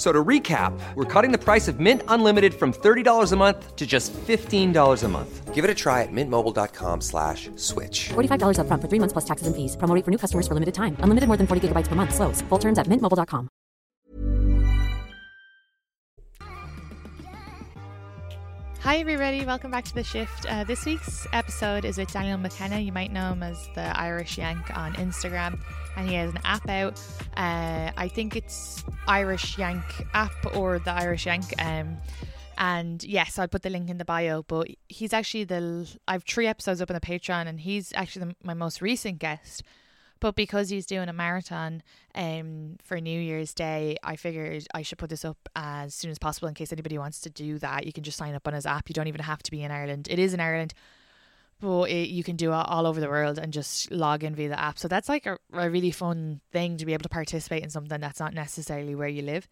F- So to recap, we're cutting the price of Mint Unlimited from $30 a month to just $15 a month. Give it a try at mintmobile.com slash switch. $45 upfront for three months plus taxes and fees. Promo rate for new customers for limited time. Unlimited more than 40 gigabytes per month. Slows. Full terms at mintmobile.com. Hi, everybody. Welcome back to The Shift. Uh, this week's episode is with Daniel McKenna. You might know him as the Irish Yank on Instagram, and he has an app out. Uh, I think it's Irish Yank app or the Irish Yank. Um, and yes, I'll put the link in the bio. But he's actually the I have three episodes up on the Patreon, and he's actually the, my most recent guest. But because he's doing a marathon um, for New Year's Day, I figured I should put this up as soon as possible in case anybody wants to do that. You can just sign up on his app. You don't even have to be in Ireland. It is in Ireland, but it, you can do it all over the world and just log in via the app. So that's like a, a really fun thing to be able to participate in something that's not necessarily where you live.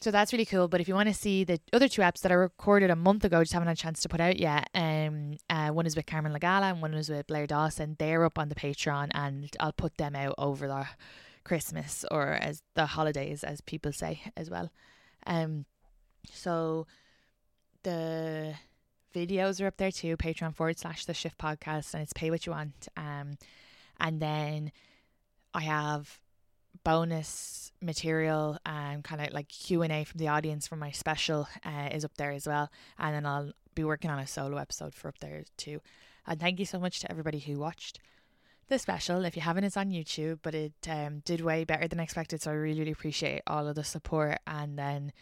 So that's really cool. But if you want to see the other two apps that I recorded a month ago, just haven't had a chance to put out yet. Um, uh, one is with Carmen Lagala and one is with Blair Dawson. They're up on the Patreon, and I'll put them out over the Christmas or as the holidays, as people say as well. Um, so the videos are up there too. Patreon forward slash the Shift Podcast, and it's pay what you want. Um, and then I have bonus material and kind of like q&a from the audience from my special uh, is up there as well and then i'll be working on a solo episode for up there too and thank you so much to everybody who watched the special if you haven't it's on youtube but it um, did way better than expected so i really really appreciate all of the support and then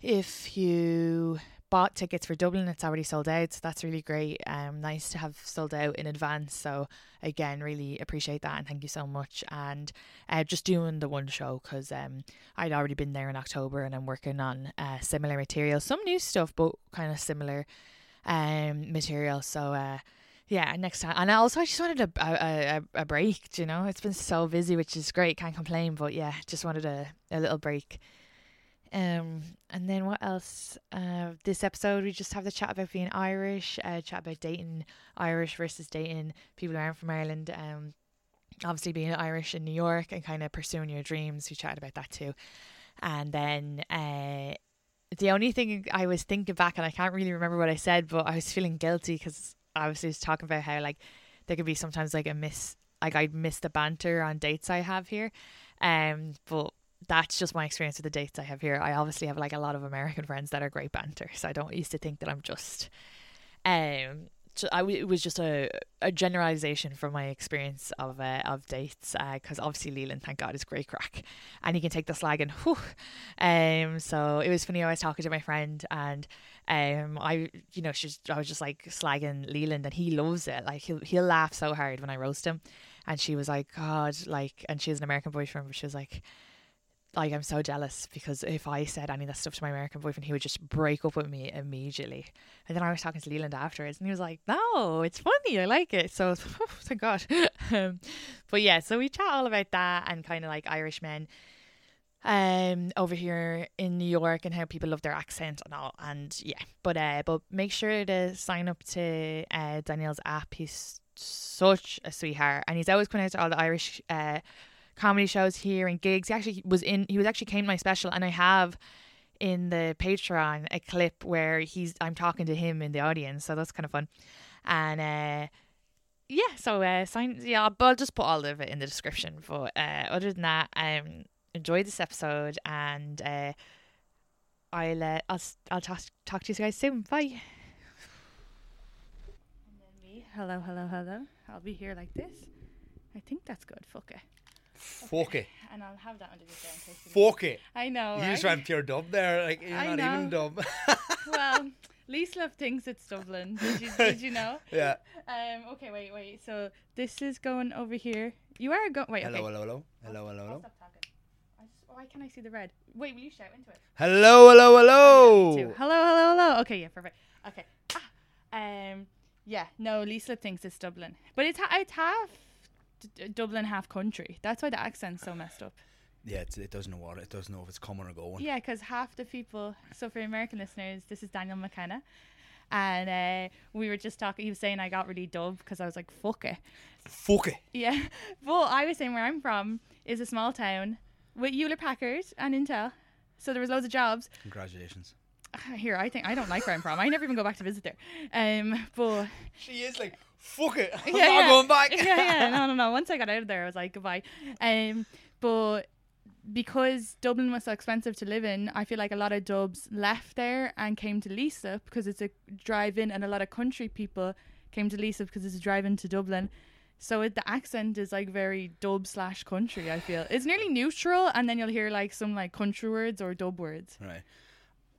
if you bought tickets for Dublin, it's already sold out. So that's really great. Um, nice to have sold out in advance. So again, really appreciate that and thank you so much. And uh, just doing the one show because um, I'd already been there in October and I'm working on uh, similar material, some new stuff, but kind of similar um material. So uh, yeah, next time. And also, I just wanted a, a, a, break. You know, it's been so busy, which is great. Can't complain. But yeah, just wanted a, a little break. Um, and then what else? Uh, this episode we just have the chat about being Irish, uh, chat about dating Irish versus dating people who aren't from Ireland. Um, obviously being Irish in New York and kind of pursuing your dreams. We chatted about that too. And then uh, the only thing I was thinking back, and I can't really remember what I said, but I was feeling guilty because I was talking about how like there could be sometimes like a miss, like I'd miss the banter on dates I have here. Um, but that's just my experience with the dates I have here. I obviously have like a lot of American friends that are great banter, so I don't used to think that I'm just um w- it was just a, a generalization from my experience of uh, of dates because obviously Leland, thank God, is great crack and he can take the slag and whew. Um, so it was funny. I was talking to my friend and um, I you know she's I was just like slagging Leland and he loves it. Like he'll he'll laugh so hard when I roast him, and she was like, God, like, and she has an American boyfriend, but she was like like I'm so jealous because if I said any of that stuff to my American boyfriend, he would just break up with me immediately. And then I was talking to Leland afterwards, and he was like, "No, it's funny. I like it." So thank God. um, but yeah, so we chat all about that and kind of like Irish men um over here in New York and how people love their accent and all and yeah but uh but make sure to sign up to uh Daniel's app he's such a sweetheart and he's always coming out to all the Irish uh comedy shows here and gigs. He actually was in. He was actually came to my special, and I have in the Patreon a clip where he's. I'm talking to him in the audience, so that's kind of fun. And uh, yeah, so uh, sign. Yeah, but I'll just put all of it in the description. But uh, other than that, um, enjoy this episode, and uh, I'll uh, I'll I'll talk talk to you guys soon. Bye. Hello, hello, hello. I'll be here like this. I think that's good. Fuck it. Fuck it. And I'll have that underneath there in case you Fuck it. I know. You just right? went pure dub there. Like you're I not even dub. well, Leixlip thinks it's Dublin. Did you, did you know? yeah. Um. Okay. Wait. Wait. So this is going over here. You are going. Wait. Hello, okay. hello, hello. Hello, hello, hello. stop talking. I just, why can't I see the red? Wait. Will you shout into it? Hello, hello, hello. yeah, me too. Hello. Hello. Hello. Okay. Yeah. Perfect. Okay. Ah. Um. Yeah. No. Leixlip thinks it's Dublin, but it's ha- it's half D- Dublin, half country. That's why the accent's so messed up. Yeah, it's, it doesn't know what it doesn't know if it's coming or going. Yeah, because half the people. So for American listeners, this is Daniel McKenna, and uh, we were just talking. He was saying I got really dubbed because I was like, "Fuck it." Fuck it. Yeah, but I was saying where I'm from is a small town with Hewlett Packard and Intel, so there was loads of jobs. Congratulations. Here, I think I don't like where I'm from. I never even go back to visit there. Um, but She is like, fuck it. I'm yeah, not yeah. going back. yeah, yeah. No, no, no. Once I got out of there, I was like, goodbye. Um, but because Dublin was so expensive to live in, I feel like a lot of Dubs left there and came to Leixlip because it's a drive-in, and a lot of country people came to Leixlip because it's a drive-in to Dublin. So it, the accent is like very dub slash country. I feel it's nearly neutral, and then you'll hear like some like country words or dub words Right.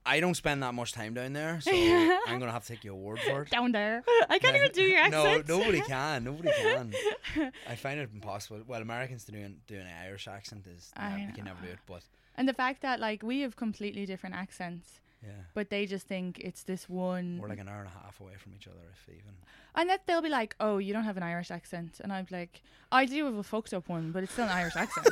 I don't spend that much time down there, so I'm gonna have to take your word for it. down there. I can't even do your accent. No, nobody can. Nobody can. I find it impossible. Well, Americans doing doing an Irish accent is I yeah, we can never do it. But And the fact that like we have completely different accents, yeah, but they just think it's this one. we're like an hour and a half away from each other, if even. And that they'll be like, "Oh, you don't have an Irish accent," and I'm like, "I do have a fucked up one, but it's still an Irish accent."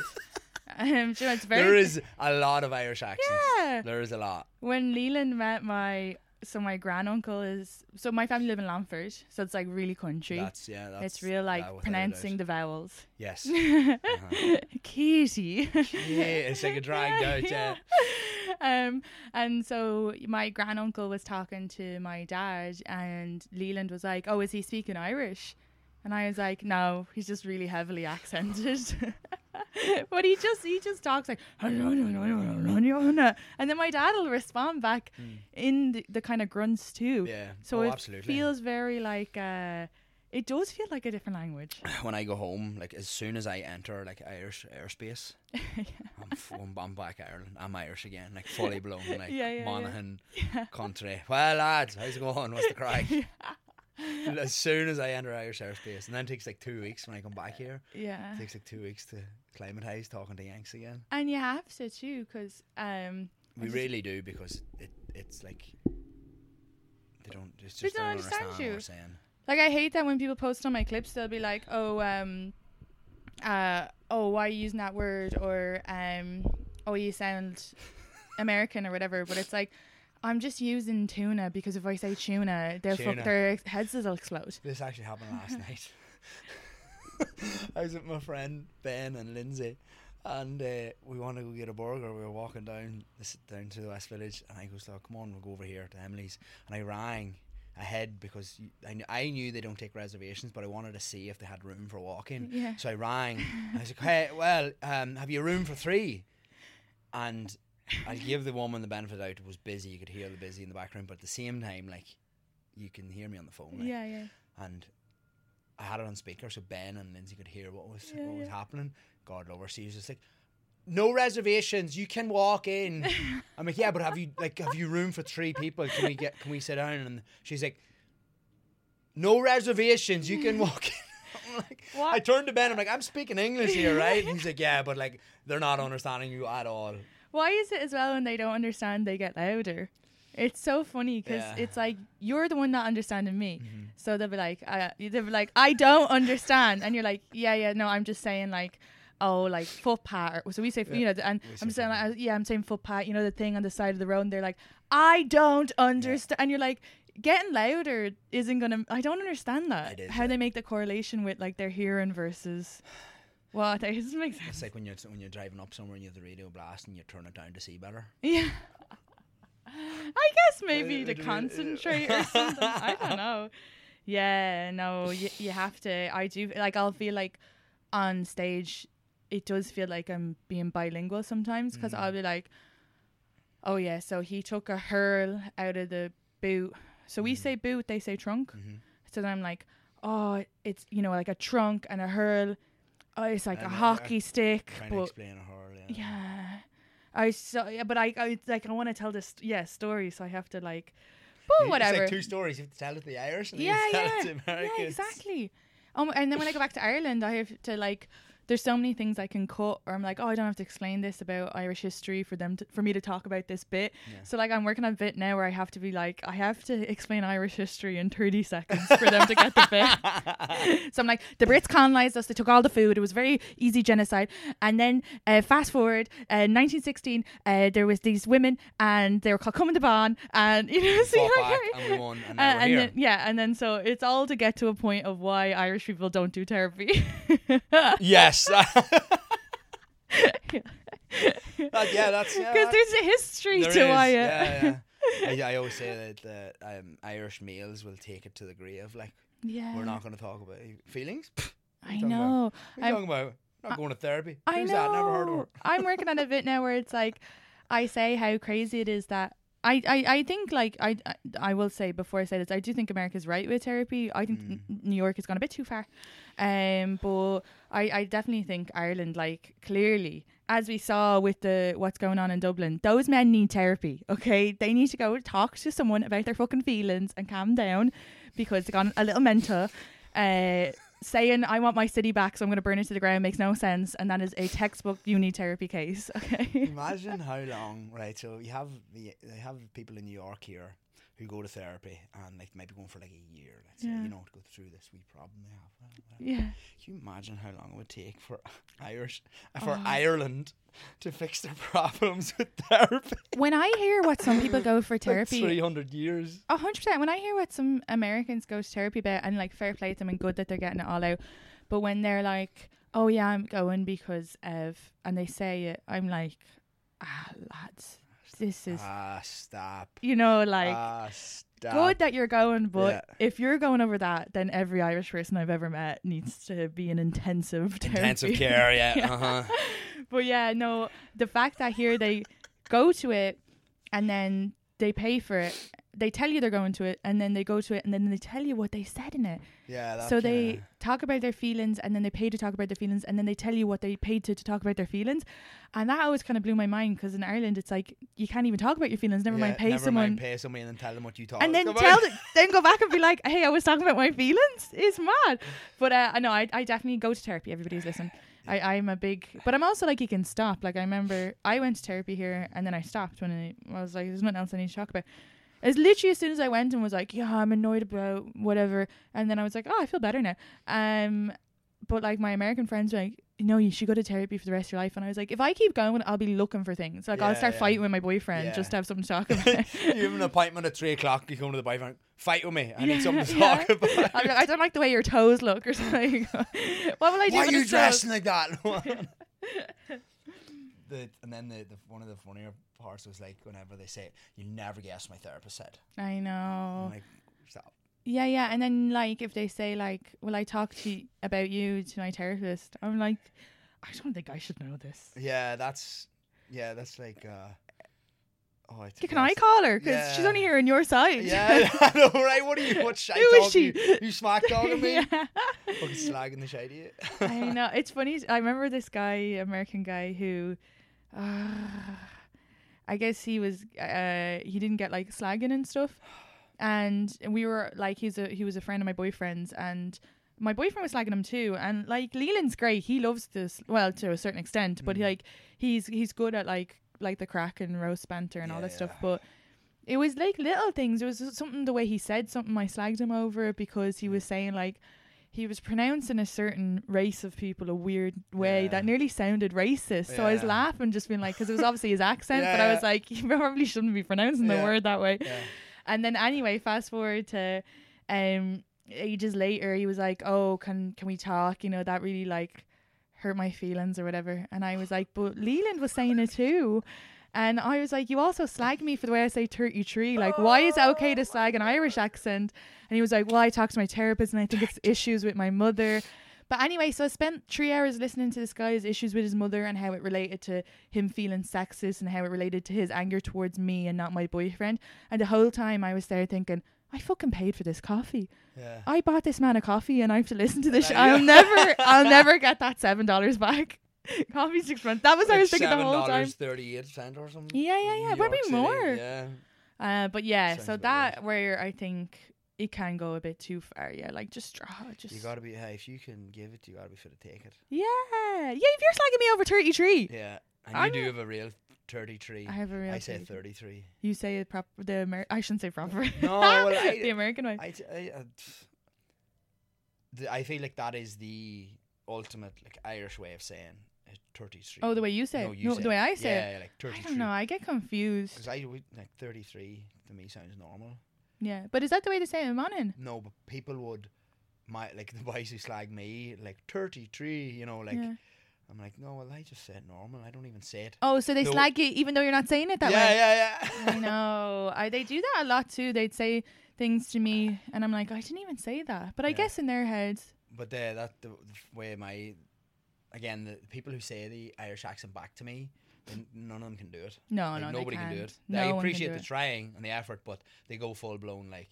um, so it's very. There is a lot of Irish accents. Yeah. There is a lot. when Leland met my so my granduncle is so my family live in Longford, so it's like really country. That's yeah. That's, it's real like that pronouncing the vowels. Yes. uh-huh. Katie. Yeah, it's like a dragged out. Yeah. um, and so my granduncle was talking to my dad, and Leland was like, "Oh, is he speaking Irish?" And I was like, "No, he's just really heavily accented." but he just he just talks like, and then my dad will respond back in the, the kind of grunts too. Yeah. So Oh, it absolutely. feels very like uh, it does feel like a different language. When I go home, like as soon as I enter like Irish airspace, I'm, f- I'm, I'm back Ireland. I'm Irish again, like fully blown, like Yeah, yeah, yeah. Monaghan country. Well, lads, how's it going? What's the crack? As soon as I enter Irish airspace, and then it takes like two weeks when I come back here. Yeah. It takes like two weeks to climatize talking to Yanks again. And you have to too, because um, We really do because it it's like they don't it's They just don't don't understand understand you. what we're saying. Like I hate that when people post on my clips, they'll be like, "Oh, um, uh, oh, why are you using that word?" or um, "Oh, you sound American" or whatever. But it's like, I'm just using tuna because if I say tuna, they'll Tuna. fuck their heads will explode. This actually happened last night. I was with my friend Ben and Lindsay, and uh, we wanted to go get a burger. We were walking down this, down to the West Village, and I goes, "Look, come on, we'll go over here to Emily's." And I rang ahead because I, kn- I knew they don't take reservations, but I wanted to see if they had room for walking. Yeah. So I rang. I was like, "Hey, well, um, have you room for three? And I give the woman the benefit of the doubt. It was busy. You could hear the busy in the background, but at the same time, like you can hear me on the phone. Like, Yeah, yeah. and I had it on speaker so Ben and Lindsay could hear what was what was happening. God love her, she was just like, "No reservations, you can walk in." I'm like, "Yeah, but have you like have you room for three people? Can we get can we sit down?" And she's like, "No reservations, you can walk in." I'm like, What? I turned to Ben. I'm like, "I'm speaking English here, right?" And he's like, "Yeah, but like they're not understanding you at all." Why is it as well when they don't understand they get louder? It's so funny because Yeah. Mm-hmm. it's like you're the one not understanding me. So they'll be like, uh, they'll be like, I don't understand, and you're like, yeah, yeah, no, I'm just saying like, oh, like footpath. So we say, you know, and We I'm say saying, like, yeah, I'm saying footpath. You know, the thing on the side of the road. And they're like, I don't understand, and you're like. Getting louder isn't gonna. I don't understand that. How yeah. they make the correlation with like their hearing versus what? It doesn't make sense. It's like when you're when you're driving up somewhere and you have the radio blast and you turn it down to see better. Yeah. I guess maybe Uh, to do it, uh, concentrate or something. I don't know. Yeah, no, you, you have to. I do. Like, I'll feel like on stage, it does feel like I'm being bilingual sometimes because I'll be like, oh, yeah, so he took a hurl out of the boot. So we say boot, they say trunk. So then I'm like, oh, it's, you know, like a trunk and a hurl. Oh, it's like a uh, hockey stick. Trying to But explain. Yeah. yeah. I so yeah, but I, I like I want to tell this yeah story, so I have to like, but whatever. It's like two stories. You have to tell it to the Irish and yeah, you to yeah, it to yeah, exactly. Um, and then when I go back to Ireland, I have to like there's so many things I can cut, or I'm like, oh, I don't have to explain this about Irish history for them to, for me to talk about this bit. So like, I'm working on a bit now where I have to be like, I have to explain Irish history in 30 seconds for them to get the bit. so I'm like, the Brits colonized us. They took all the food. It was very easy genocide. And then uh, fast forward, uh, 1916, uh, there was these women, and they were called Cumann na mBan, and you know, so you're back like- and we won, and uh, now we're and then yeah, and then so it's all to get to a point of why Irish people don't do therapy. Yes. Uh, yeah, that's Because that- there's a history there to is, why it. Yeah, yeah. I, I always say that the um, Irish males will take it to the grave. Like Yeah. we're not going to talk about feelings. I you talking about? know. What are you I'm- talking about? Not going to therapy. I Who's know. that? Never heard of her. I'm working on a bit now where it's like I say how crazy it is that I, I, I think like I, I I will say before I say this I do think America's right with therapy. I think N- New York has gone a bit too far, um. But I, I definitely think Ireland like clearly as we saw with the what's going on in Dublin, those men need therapy. Okay, they need to go talk to someone about their fucking feelings and calm down because they've gone a little mental. Uh, saying I want my city back, so I'm going to burn it to the ground makes no sense, and that is a textbook uni therapy case. Okay. Imagine how long, right? So you have the they have people in New York here who go to therapy and like maybe going for like a year, let's say, you know, to go through this wee problem they have. whatever, yeah. Can you imagine how long it would take for Irish uh, for Oh. Ireland to fix their problems with therapy? When I hear what some people go for Like therapy, three hundred years. A hundred percent. When I hear what some Americans go to therapy about, and like fair play to them and good that they're getting it all out, but when they're like, "Oh yeah, I'm going because of," and they say it, I'm like, "Ah, lads, this is Ah, stop. you know like." ah, stop. Good that you're going, but Yeah. if you're going over that, then every Irish person I've ever met needs to be in intensive therapy. Intensive care, yeah. Yeah. Uh-huh. But yeah, no, the fact that here they go to it and then they pay for it. They tell you they're going to it and then they go to it and then they tell you what they said in it. Yeah. So they kinda- talk about their feelings and then they pay to talk about their feelings and then they tell you what they paid to, to talk about their feelings. And that always kind of blew my mind because in Ireland it's like you can't even talk about your feelings. Never mind pay never someone. Mind pay someone and then tell them what you thought. and then about. tell them, then go back and be like, "Hey, I was talking about my feelings." It's mad, but uh, I know I, I definitely go to therapy. Everybody's listening. I, I'm a big, but I'm also like you can stop. Like I remember I went to therapy here and then I stopped when I, I was like, "There's nothing else I need to talk about." It's literally as soon as I went and was like, "Yeah, I'm annoyed about whatever," and then I was like, "Oh, I feel better now." Um, but like my American friends were like, "No, you should go to therapy for the rest of your life," and I was like, "If I keep going, I'll be looking for things. Like I'll start yeah. fighting with my boyfriend Yeah. just to have something to talk about." you have an appointment at three o'clock. You come to the boyfriend. Fight with me. I need something to yeah. talk about. I'm like, I don't like the way your toes look or something. what will I do? Why are you dressing toes? like that? the, and then the, the one of the funnier parts was like whenever they say, "You never guess my therapist said." I I'm know. like, stop. Yeah, yeah. And then like if they say like, "Will I talk to y- about you to my therapist?" I'm like, I don't think I should know this. Yeah, that's yeah, that's like. uh Oh, I Can I call her? Because she's only here on your side. Yeah, I know, right? What are you? What shite Who is she? You smack talking me? yeah. Fucking slagging the you. I know. It's funny. I remember this guy, American guy, who, uh, I guess he was, uh, he didn't get like slagging and stuff, and we were like, he's a he was a friend of my boyfriend's, and my boyfriend was slagging him too, and like Leland's great. He loves this, well, to a certain extent, but he, like he's he's good at like like the crack and roast banter and all Yeah, that stuff, but. It was like little things. It was something the way he said something. I slagged him over because he was saying like he was pronouncing a certain race of people a weird way Yeah. that nearly sounded racist. So I was laughing, just being like, because it was obviously his accent, but Yeah, I was like, you probably shouldn't be pronouncing the word that way. Yeah. And then anyway, fast forward to um ages later, he was like, "Oh, can can we talk?" You know, that really like hurt my feelings or whatever. And I was like, "But Leland was saying it too." And I was like, "You also slag me for the way I say 33. Like, why is it okay to slag an Irish accent?" And he was like, "Well, I talked to my therapist, and I think it's issues with my mother." But anyway, so I spent three hours listening to this guy's issues with his mother and how it related to him feeling sexist and how it related to his anger towards me and not my boyfriend. And the whole time I was there thinking, I fucking paid for this coffee. Yeah. I bought this man a coffee and I have to listen to this. Sh- I'll never, I'll never get that seven dollars back. Coffee's expensive. That was what I was thinking the whole time. Thirty-eight cent or something. Yeah, yeah, yeah, probably City, more. Yeah. Uh, but yeah, Sounds so that where I think it can go a bit too far. Yeah, like just oh, just You gotta be. Hey, if you can give it, you gotta be fit to take it. yeah, yeah. If you're slagging me over thirty three, Yeah, and I'm you do have a real thirty-three. I have a real I say 33. you say it proper. The Amer- I shouldn't say proper. No, well, I- the American way. I, t- I, uh, I feel like that is the ultimate like Irish way of saying uh, thirty-three. oh, the way you say no, it. you No, say the way I say yeah, it. Yeah, like 33. I don't know. I get confused. Because I would like thirty-three to me sounds normal. Yeah, but is that the way they say it in Monaghan? No, but people would my like the boys who slag me like thirty-three. You know, like yeah. I'm like, no, well, I just said normal. I don't even say it. Oh, so they No. slag you even though you're not saying it that yeah, way. Yeah, yeah, yeah, I know. I they do that a lot too. They'd say things to me, and I'm like, I didn't even say that. But I Yeah. guess in their heads, But uh, that the, the way my again the people who say the Irish accent back to me, none of them can do it. no, Like, no, nobody can do it. No I appreciate the it. trying and the effort, but they go full blown like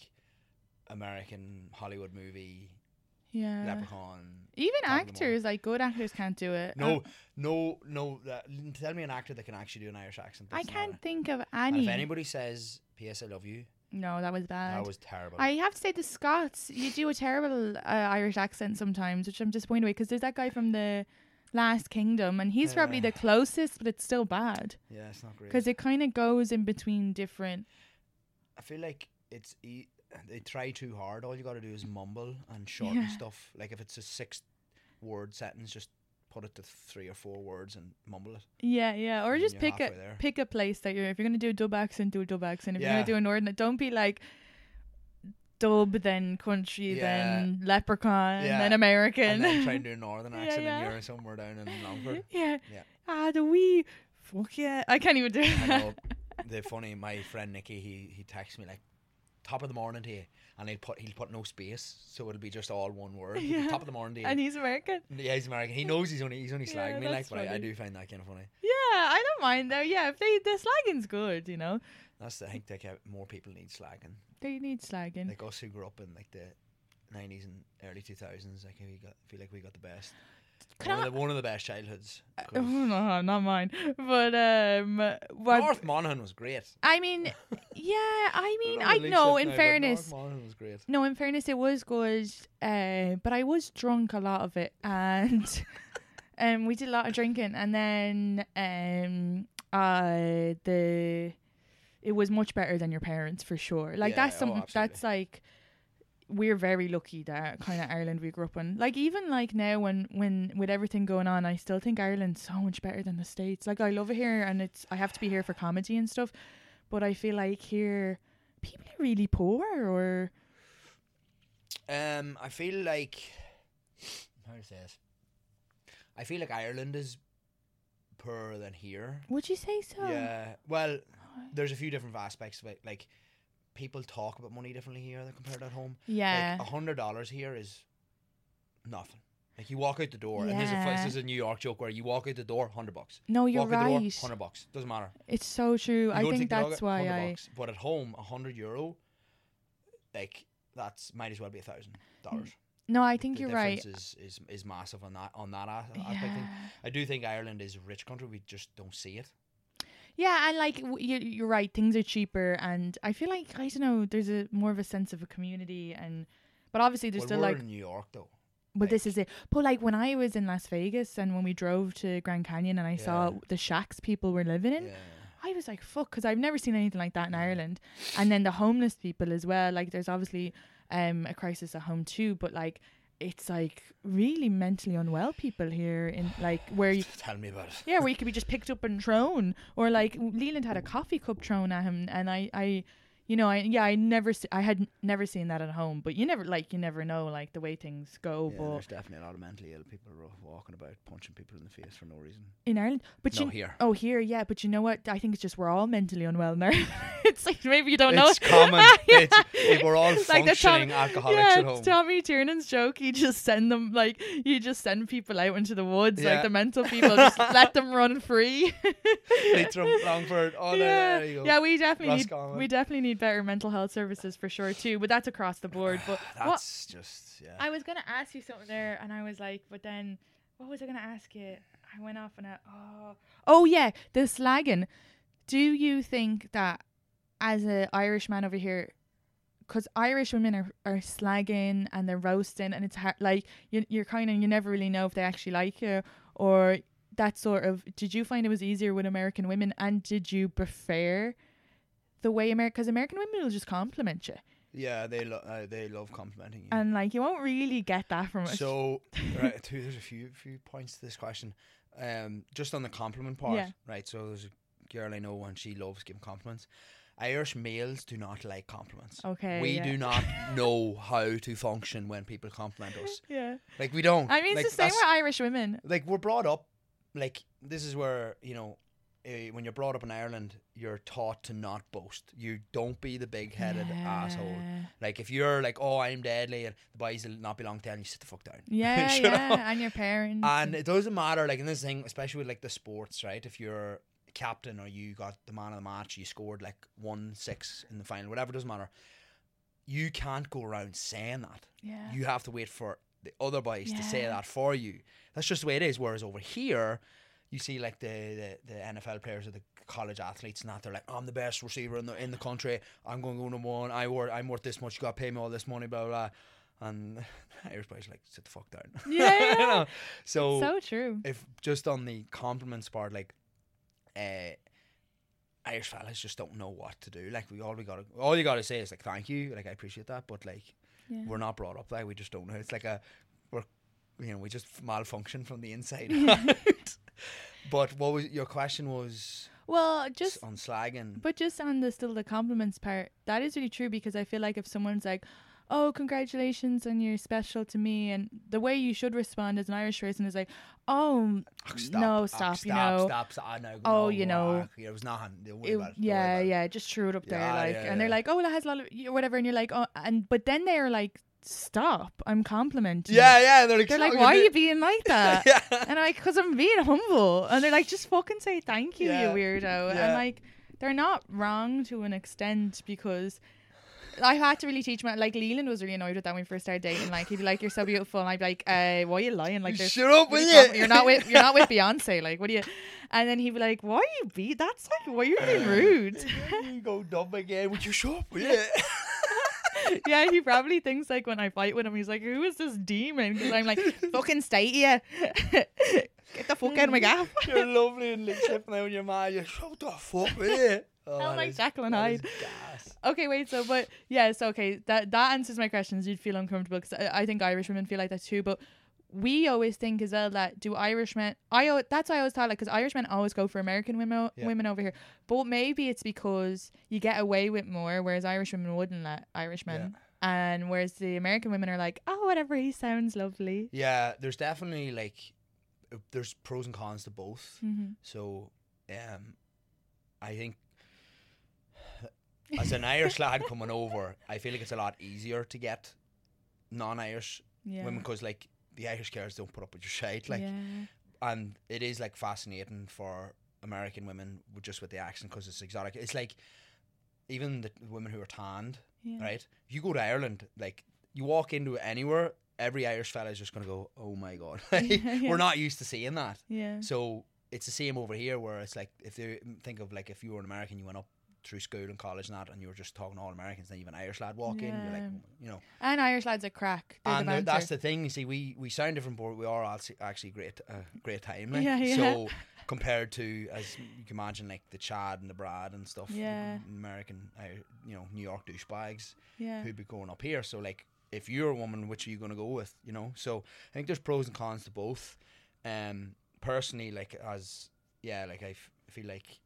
American Hollywood movie Yeah. leprechaun. Even Top of the morning. actors, like good actors, can't do it. No, Um, no, no. That, tell me an actor that can actually do an Irish accent. I can't think of And any. if anybody says "P.S. I love you," no, that was bad. that was terrible. I have to say the Scots, you do a terrible uh, Irish accent sometimes, which I'm disappointed with because there's that guy from the Last Kingdom, and he's probably the closest, but it's still bad yeah, it's not great. because it kind of goes in between different. I feel like it's e- they try too hard. All you got to do is mumble and shorten Yeah. stuff. Like if it's a six word sentence, just put it to three or four words and mumble it. Yeah, yeah, or And just you're pick a halfway there. pick a place that you're. If you're gonna do a dub accent, do a dub accent. If you're Yeah. gonna do a northern, don't be like dub then country Yeah. then leprechaun Yeah. then American. And then try and do a northern accent, yeah. and you're somewhere down in Longford. yeah. Yeah. Ah, the wee. Fuck yeah. I can't even do it. The funny, my friend Nicky, he he texts me like top of the morning to you, and he'll put he'll put no space, so it'll be just all one word. Yeah. Top of the morning to you. and he's American. yeah, he's American. He knows he's only he's only slagging me like, but I, I do find that kind of funny. Yeah, I don't mind though. Yeah, if they the slagging's good, you know. That's the, I think ca- more people need slagging. They need slagging. Like us who grew up in like the nineties and early two thousands, like we got feel like we got the best. One, of the, one of the best childhoods. Oh, no, not mine. But um, what North Monaghan was great. I mean, yeah, I mean, I know. In now, fairness, North Monaghan was great. no, in fairness, it was good. Uh, but I was drunk a lot of it, and um, we did a lot of drinking, and then um, uh, the it was much better than your parents for sure. Like Yeah, that's oh, some absolutely. that's like we're very lucky that kind of Ireland we grew up in. Like even like now when when with everything going on, I still think Ireland's so much better than the states. Like I love it here, and it's I have to be here for comedy and stuff, but I feel like here people are really poor or Um, I feel like how to say this. I feel like Ireland is poorer than here. would you say so? Yeah. Well, there's a few different aspects of it. Like people talk about money differently here than compared to at home. Yeah. Like a hundred dollars here is nothing. Like you walk out the door, and this is, a, this is a New York joke where you walk out the door, hundred bucks. No, you're walk out the door, right. hundred bucks. Doesn't matter. It's so true. You I think take the dog that's out, why 100 I. bucks. But at home, a hundred euro, like that's might as well be a thousand dollars. No, I think The you're right. difference Is, is is massive on that on that aspect. Yeah. I do think Ireland is a rich country. We just don't see it. Yeah, and like you, you're right. Things are cheaper, and I feel like I don't know. There's a more of a sense of a community, and but obviously there's well, still we're like. in New York though. But this is it. But like when I was in Las Vegas and when we drove to Grand Canyon and I saw the shacks people were living in, Yeah. I was like, fuck, because I've never seen anything like that in Ireland. And then the homeless people as well. Like there's obviously um a crisis at home too, but like it's like really mentally unwell people here in like where you Tell me about it. yeah, where you could be just picked up and thrown, or like Leland had a coffee cup thrown at him, and I, I, you know, I yeah, I never, se- I had n- never seen that at home, but you never like you never know like the way things go. Yeah, but there's definitely a lot of mentally ill uh, people ro- walking about punching people in the face for no reason. in Ireland, but No, you here. oh here, yeah, but you know what? I think it's just we're all mentally unwell in Ireland. it's like maybe you don't know. It's common. Yeah. It's, if we're all Like the functioning alcoholics yeah, at it's home. Tommy Tiernan's joke. You just send them like you just send people out into the woods, Yeah. like the mental people, just let them run free. Leitrim, Longford. Oh, there, yeah, there you go. yeah, we definitely need Roscommon. we definitely need better mental health services for sure too. But that's across the board. But what That's just yeah. I was gonna ask you something there, and I was like, but then what was I gonna ask you? I went off on a oh oh yeah, the slagging. Do you think that as a Irish man over here, because Irish women are, are slagging and they're roasting, and it's hard, like you, you're kind of you never really know if they actually like you or that sort of. Did you find it was easier with American women, and did you prefer the way America? Because American women will just compliment you, Yeah, they lo- uh, they love complimenting you. and like you won't really get that from us. So, right, there's a few few points to this question. Um, just on the compliment part, Yeah. right? So there's a girl I know and she loves giving compliments. Irish males do not like compliments. Okay, we yeah. do not know how to function when people compliment us. yeah, Like we don't. I mean like, it's the same with Irish women. like we're brought up like this is where you know uh, when you're brought up in Ireland you're taught to not boast you don't be the big-headed asshole like if you're like oh I'm deadly and the boys will not belong to you sit the fuck down Yeah, You know? yeah, and your parents. and it doesn't matter like in this thing especially with like the sports right if you're captain or you got the man of the match you scored like one six in the final whatever doesn't matter you can't go around saying that yeah. you have to wait for the other boys to say that for you. That's just the way it is. Whereas over here, you see like the, the, the NFL players or the college athletes and that they're like, I'm the best receiver in the in the country. I'm going to go number one. I worth I'm worth this much. You got to pay me all this money. Blah blah. blah. And Irish boys like sit the fuck down. Yeah, You yeah. know? So, so true. if just on the compliments part, like, uh, Irish fellas just don't know what to do. Like we all we gotta all you gotta say is like thank you. Like I appreciate that, but like Yeah. we're not brought up that. We just don't know. It's like a we're you know we just malfunction from the inside. but what was your question was Well, just on slagging? But just on the still the compliments part, that is really true because I feel like if someone's like, "Oh, congratulations on your special to me," and the way you should respond as an Irish person is like, "Oh, Oh, no, Oh, stop, you know, stop, stop, know, Oh, no, you know. ah, it was nothing. It- about it, don't worry yeah, it. yeah, just threw it up there, Yeah, like, yeah, and they're like, "Oh, that has a lot of whatever," and you're like, "Oh," and but then they're like, "Stop, I'm complimenting." you." Yeah, yeah. They're like, They're like, "Why are you're being-" like that?" yeah. And I'm like, because I'm being humble. And they're like, just fucking say thank you, Yeah. you weirdo. Yeah. And like, they're not wrong to an extent because I had to really teach my like Leland was really annoyed with that when we first started dating. Like he'd be like, "You're so beautiful," and I'd be like, uh, "Why are you lying?" Like, Shut up with you. You're not with you're not with Beyonce. Like, what are you? And then he'd be like, "Why are you be? That's like, why are you're being rude." you go dumb again. Would you shut up with it? yeah, he probably thinks like when I fight with him, he's like, "Who is this demon?" Because I'm like, "Fucking stay here, get the fuck out of my gap." You're lovely and like slipping out on your mind. You're shut the fuck with it. Oh, I'm like Jacqueline Hyde. Okay, wait. So, but yeah, so okay, that that answers my questions. You'd feel uncomfortable because I, I think Irish women feel like that too. But we always think as well that do Irishmen? I that's why I always thought like because Irishmen always go for American women Yeah. women over here. But maybe it's because you get away with more, whereas Irish women wouldn't let Irishmen. And whereas the American women are like, oh, whatever, he sounds lovely. Yeah, there's definitely like uh, there's pros and cons to both. Mm-hmm. So, um, I think as an Irish lad coming over, I feel like it's a lot easier to get non-Irish Yeah. women because like the Irish girls don't put up with your shit. Like, yeah. and it is like fascinating for American women with just with the accent because it's exotic. It's like even the women who are tanned, Yeah. right? If you go to Ireland, like you walk into anywhere, every Irish fella is just gonna go, "Oh my god!" We're not used to seeing that, Yeah. so it's the same over here. Where it's like if they think of like if you were an American, you went up through school and college and that, and you were just talking to all Americans, then you have an Irish lad walk in, you're like, you know, And Irish lads are crack. They're and the th- that's the thing. You see, we we sound different, but we are actually great, uh, great time. Like. Yeah, yeah. So compared to as you can imagine, like the Chad and the Brad and stuff, Yeah. American, uh, you know, New York douchebags yeah. who'd be going up here. So like, if you're a woman, which are you going to go with? You know. So I think there's pros and cons to both. Um, personally, like as yeah, like I f- feel like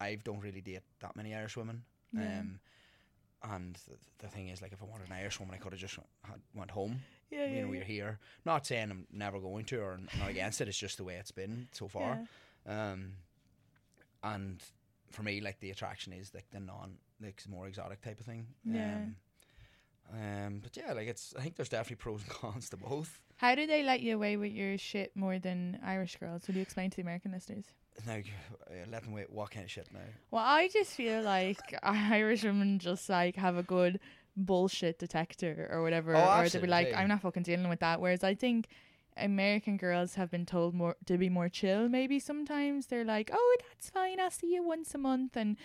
I don't really date that many Irish women. Yeah. Um, and the, the thing is, like, if I wanted an Irish woman, I could have just had, went home. Yeah, you yeah, know, we're here. Not saying I'm never going to or not against it. It's just the way it's been so far. Um, and for me, like the attraction is like the non, like more exotic type of thing. Yeah. Um, um, but yeah, like it's. I think there's definitely pros and cons to both. How do they let you away with your shit more than Irish girls? Would you explain to the American listeners? Now, uh, let them kind of shit now? Well, I just feel like Irish women just like have a good bullshit detector or whatever, Oh, or they'll be like. I'm not fucking dealing with that. Whereas I think American girls have been told more to be more chill. Maybe sometimes they're like, "Oh, that's fine. I'll see you once a month," and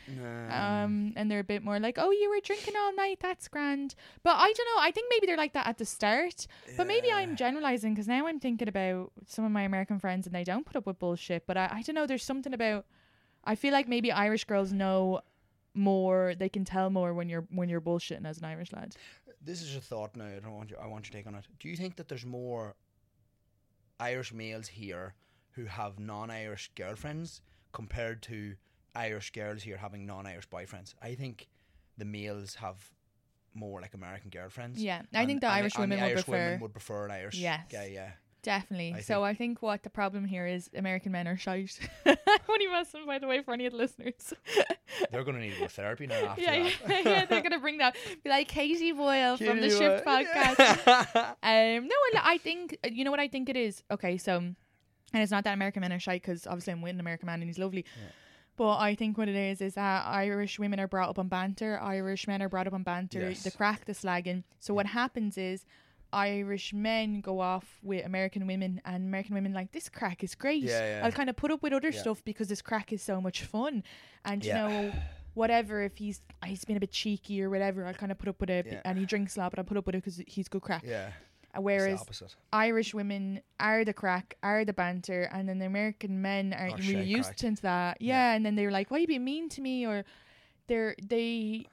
um, and they're a bit more like, "Oh, you were drinking all night. That's grand." But I don't know. I think maybe they're like that at the start. But maybe I'm generalizing because now I'm thinking about some of my American friends and they don't put up with bullshit. But I, I don't know. There's something about. I feel like maybe Irish girls know more. They can tell more when you're when you're bullshitting as an Irish lad. this is a thought now. I don't want you. I want your take on it. Do you think that there's more Irish males here who have non-Irish girlfriends compared to Irish girls here having non-Irish boyfriends? I think the males have more like American girlfriends. Yeah, I and- think the and Irish and women the would Irish women prefer- would prefer an Irish Yes. guy. Yeah. Definitely. I so I think what the problem here is American men are shite. Only messing by the way for any of the listeners. They're gonna need to go therapy now after yeah, that. yeah, yeah, they're gonna bring that. Be like Katie Boyle from the Katie Shift Boyle. podcast. um, no, I, I think uh, you know what I think it is. Okay, so and it's not that American men are shy because obviously I'm with an American man and he's lovely. But I think what it is is that Irish women are brought up on banter, Irish men are brought up on banter, Yes. the crack, the slagging. So what happens is Irish men go off with American women, and American women like this crack is great. Yeah, yeah. I'll kind of put up with other Yeah. stuff because this crack is so much fun, and you know. Whatever, if he's he's been a bit cheeky or whatever, I'll kind of put up with it, and he drinks a lot, but I'll put up with it because he's good crack. yeah. Uh, Whereas. Irish women are the crack, are the banter, and then the American men aren't Are really used crack. to that. Yeah, Yeah. and then they're like, "Why are you being mean to me?" Or they're they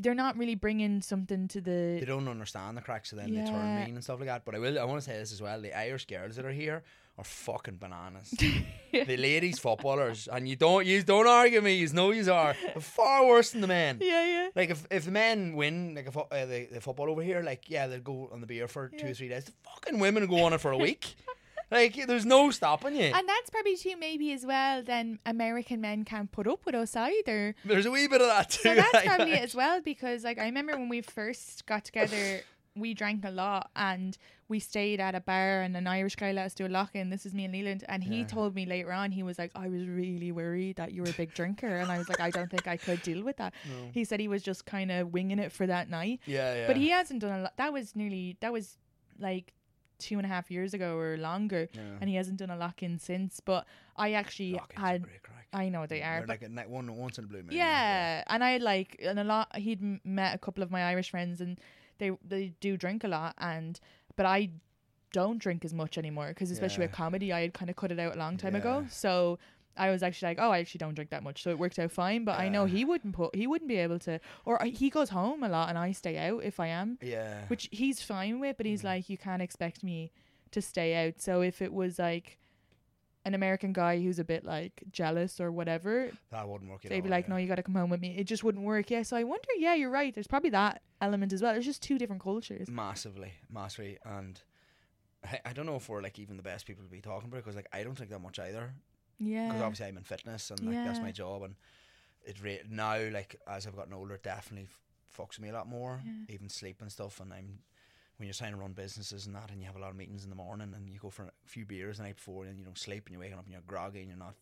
they're not really bringing something to the. They don't understand the cracks, so then they turn mean and stuff like that. But I will. I want to say this as well. The Irish girls that are here are fucking bananas. the ladies footballers, and you don't you don't argue me. You know you are far worse than the men. yeah yeah Like if, if the men win like a fo- uh, the, the football over here, like yeah, they'll go on the beer for two or three days. The fucking women go on it for a week. like there's no stopping you. and that's probably too maybe as well. Then American men can't put up with us either. there's a wee bit of that too. So that's probably it as well because like I remember when we first got together, we drank a lot and we stayed at a bar and an Irish guy let us do a lock in. This is me and Leland and he told me later on he was like, I was really worried that you were a big drinker and I was like, I don't think I could deal with that. He said he was just kind of winging it for that night, Yeah, yeah. but he hasn't done a lot. That was nearly that was like two and a half years ago or longer, Yeah. and he hasn't done a lock in since. But I actually Lock-ins had. I know they are, They're like a night one once in a blue moon. yeah, and I like and a lot. He'd m- met a couple of my Irish friends, and they they do drink a lot, and but I don't drink as much anymore because especially Yeah. with comedy, I had kind of cut it out a long time ago. So I was actually like, oh, I actually don't drink that much, so it worked out fine. But I know he wouldn't put he wouldn't be able to, or I- he goes home a lot, and I stay out if I am, Yeah. which he's fine with. But he's Mm. like, you can't expect me to stay out. So if it was like. An American guy who's a bit like jealous or whatever, that wouldn't work. at they'd be all, like, yeah. "No, you got to come home with me." It just wouldn't work. Yeah, so I wonder. Yeah, you're right. There's probably that element as well. There's just two different cultures. massively, massively, and I, I don't know if we're like even the best people to be talking about because like I don't think that much either Yeah, because obviously I'm in fitness and like that's my job and it re- now like as I've gotten older it definitely f- fucks me a lot more Yeah. even sleep and stuff and I'm when you're trying to run businesses and that and you have a lot of meetings in the morning and you go for a few beers the night before and you don't sleep and you're waking up and you're groggy and you're not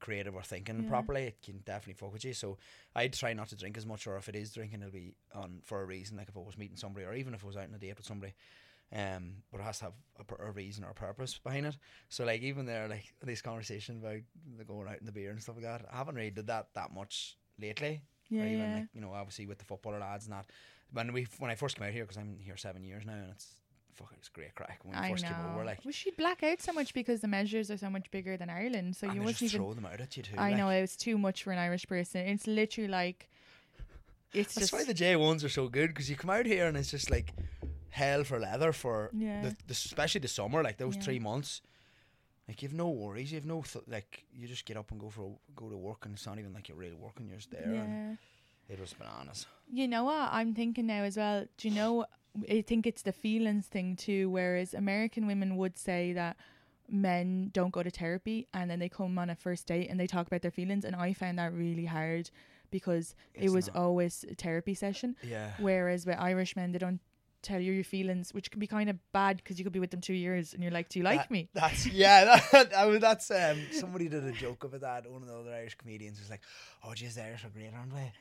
creative or thinking Yeah. properly it can definitely fuck with you so I'd try not to drink as much or if it is drinking it'll be on for a reason like if I was meeting somebody or even if I was out on a date with somebody um, but it has to have a, a reason or a purpose behind it. So like even there, like this conversation about the going out in the beer and stuff like that, I haven't really did that that much lately. Yeah, or even yeah. like you know obviously with the footballer lads and that. When we when I first came out here because I'm here seven years now and it's fuck great crack when we I first know. came over like. well, she'd black out so much because the measures are so much bigger than Ireland. So you just even. throw them out at you too. I like. know it was too much for an Irish person. It's literally like. It's That's just. why the J-1s are so good because you come out here and it's just like hell for leather for Yeah. the, the especially the summer like those Yeah. three months. Like you have no worries, you have no th- like you just get up and go for a, go to work and it's not even like you're really working, you're just there. And yeah. it was bananas. You know what? I'm thinking now as well. Do you know? I think it's the feelings thing too. Whereas American women would say that men don't go to therapy and then they come on a first date and they talk about their feelings. And I found that really hard because it was not. always a therapy session. Yeah. Whereas with Irish men, they don't tell you your feelings, which can be kind of bad because you could be with them two years and you're like, "Do you like That- me?" That's yeah. That, I mean, that's um. Somebody did a joke about that. One of the other Irish comedians was like, "Oh, geez, the Irish are great, aren't they?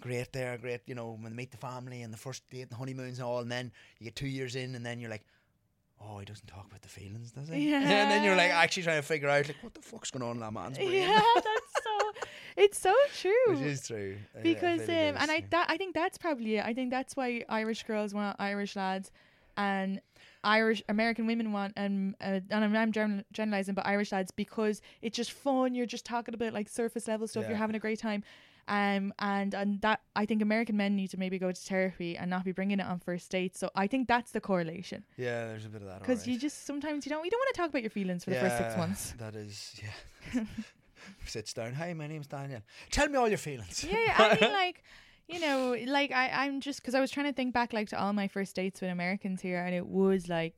great, they're great. You know, when they meet the family and the first date, and the honeymoons and all, and then you get two years in, and then you're like, oh, he doesn't talk about the feelings, does he? Yeah. and then you're like actually trying to figure out like what the fuck's going on in that man's brain. Yeah. It's so true. Which is true. Because um, is, and I that I think that's probably it. I think that's why Irish girls want Irish lads, and Irish American women want um uh, and I'm, I'm gen- generalizing, but Irish lads because it's just fun. You're just talking about like surface level stuff. You're having a great time. Um and and that I think American men need to maybe go to therapy and not be bringing it on first dates. So I think that's the correlation Yeah, there's a bit of that. because you just sometimes you don't you don't want to talk about your feelings for the first six months. That is, yeah. Sits down. Hi, my name's Daniel. Tell me all your feelings. Yeah, yeah, I mean, like, you know, like I, I'm just because I was trying to think back, like, to all my first dates with Americans here, and it was like,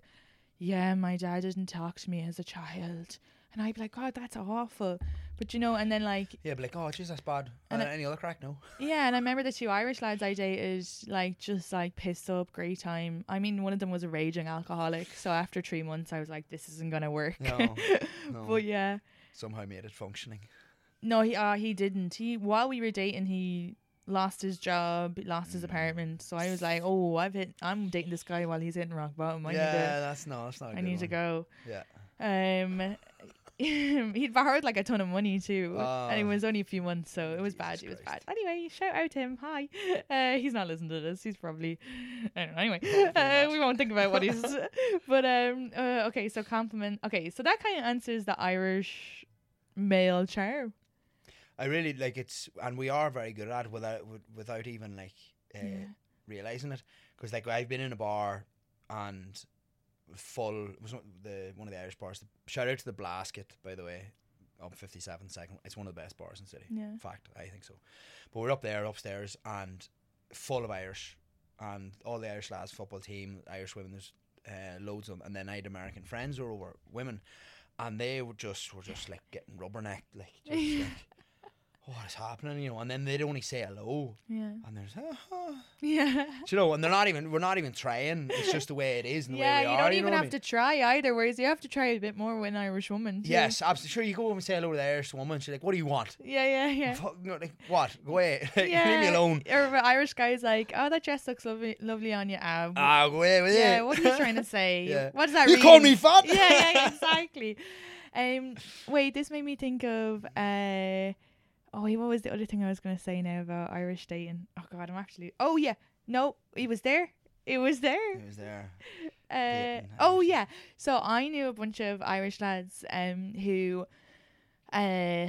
yeah, my dad didn't talk to me as a child, and I'd be like, God, that's awful. But you know, and then like, Yeah, but like, oh, jeez, that's bad. And Uh, I- any other crack? No. yeah, and I remember the two Irish lads I dated, like, just like pissed up, great time. I mean, one of them was a raging alcoholic, so after three months, I was like, this isn't gonna work. No, no. but yeah. Somehow made it functioning. No, he uh, he didn't. He while we were dating, he lost his job, lost Mm. his apartment. So I was like, oh, I've hit. I'm dating this guy while he's hitting rock bottom. I yeah, need to. that's no, that's not. I I need to go. Yeah. Um, he'd borrowed like a ton of money too, and it Oh. was only a few months, so it was bad. Jesus It was bad. Anyway, shout out to him. Hi. Uh, he's not listening to this. He's probably. I don't know. Anyway, uh, we won't think about what he's. but um, uh, okay. So compliment. Okay, so that kind of answers the Irish male charm. I really like it's, and we are very good at it without without even like uh, Yeah. realizing it. Because like I've been in a bar and full it was one- the one of the Irish bars. Shout out to the Blasket, by the way, up fifty seven second. It's one of the best bars in the city. Yeah. fact, I think so. But we're up there upstairs and full of Irish, and all the Irish lads, football team, Irish women. There's uh, loads of them, and then I had American friends who were women, and they were just were just like getting rubbernecked, like just like. What is happening, you know? And then they'd only say hello, Yeah. and there's, uh Yeah. you know, and they're not even, we're not even trying. It's just the way it is and the Yeah, way we you are. don't you even know what I have mean? to try either. Whereas you have to try a bit more with an Irish woman. too. Yes, absolutely. Sure, you go over and say hello to the Irish woman. She's like, "What do you want?" Yeah, yeah, yeah. Know, like, what? Go away. yeah. Leave me alone. Or the Irish guy's like, "Oh, that dress looks lovely, lovely on you." Ah, Ah, go away with yeah. it. What are you trying to say? Yeah. What does that? You mean? call me fat? Yeah, yeah, yeah, exactly. um, wait, this made me think of uh, oh, what was the other thing I was gonna say now about Irish dating? Oh God, I'm actually. Oh yeah, no, he was there. It was there. He was there. Uh, oh yeah. So I knew a bunch of Irish lads um who uh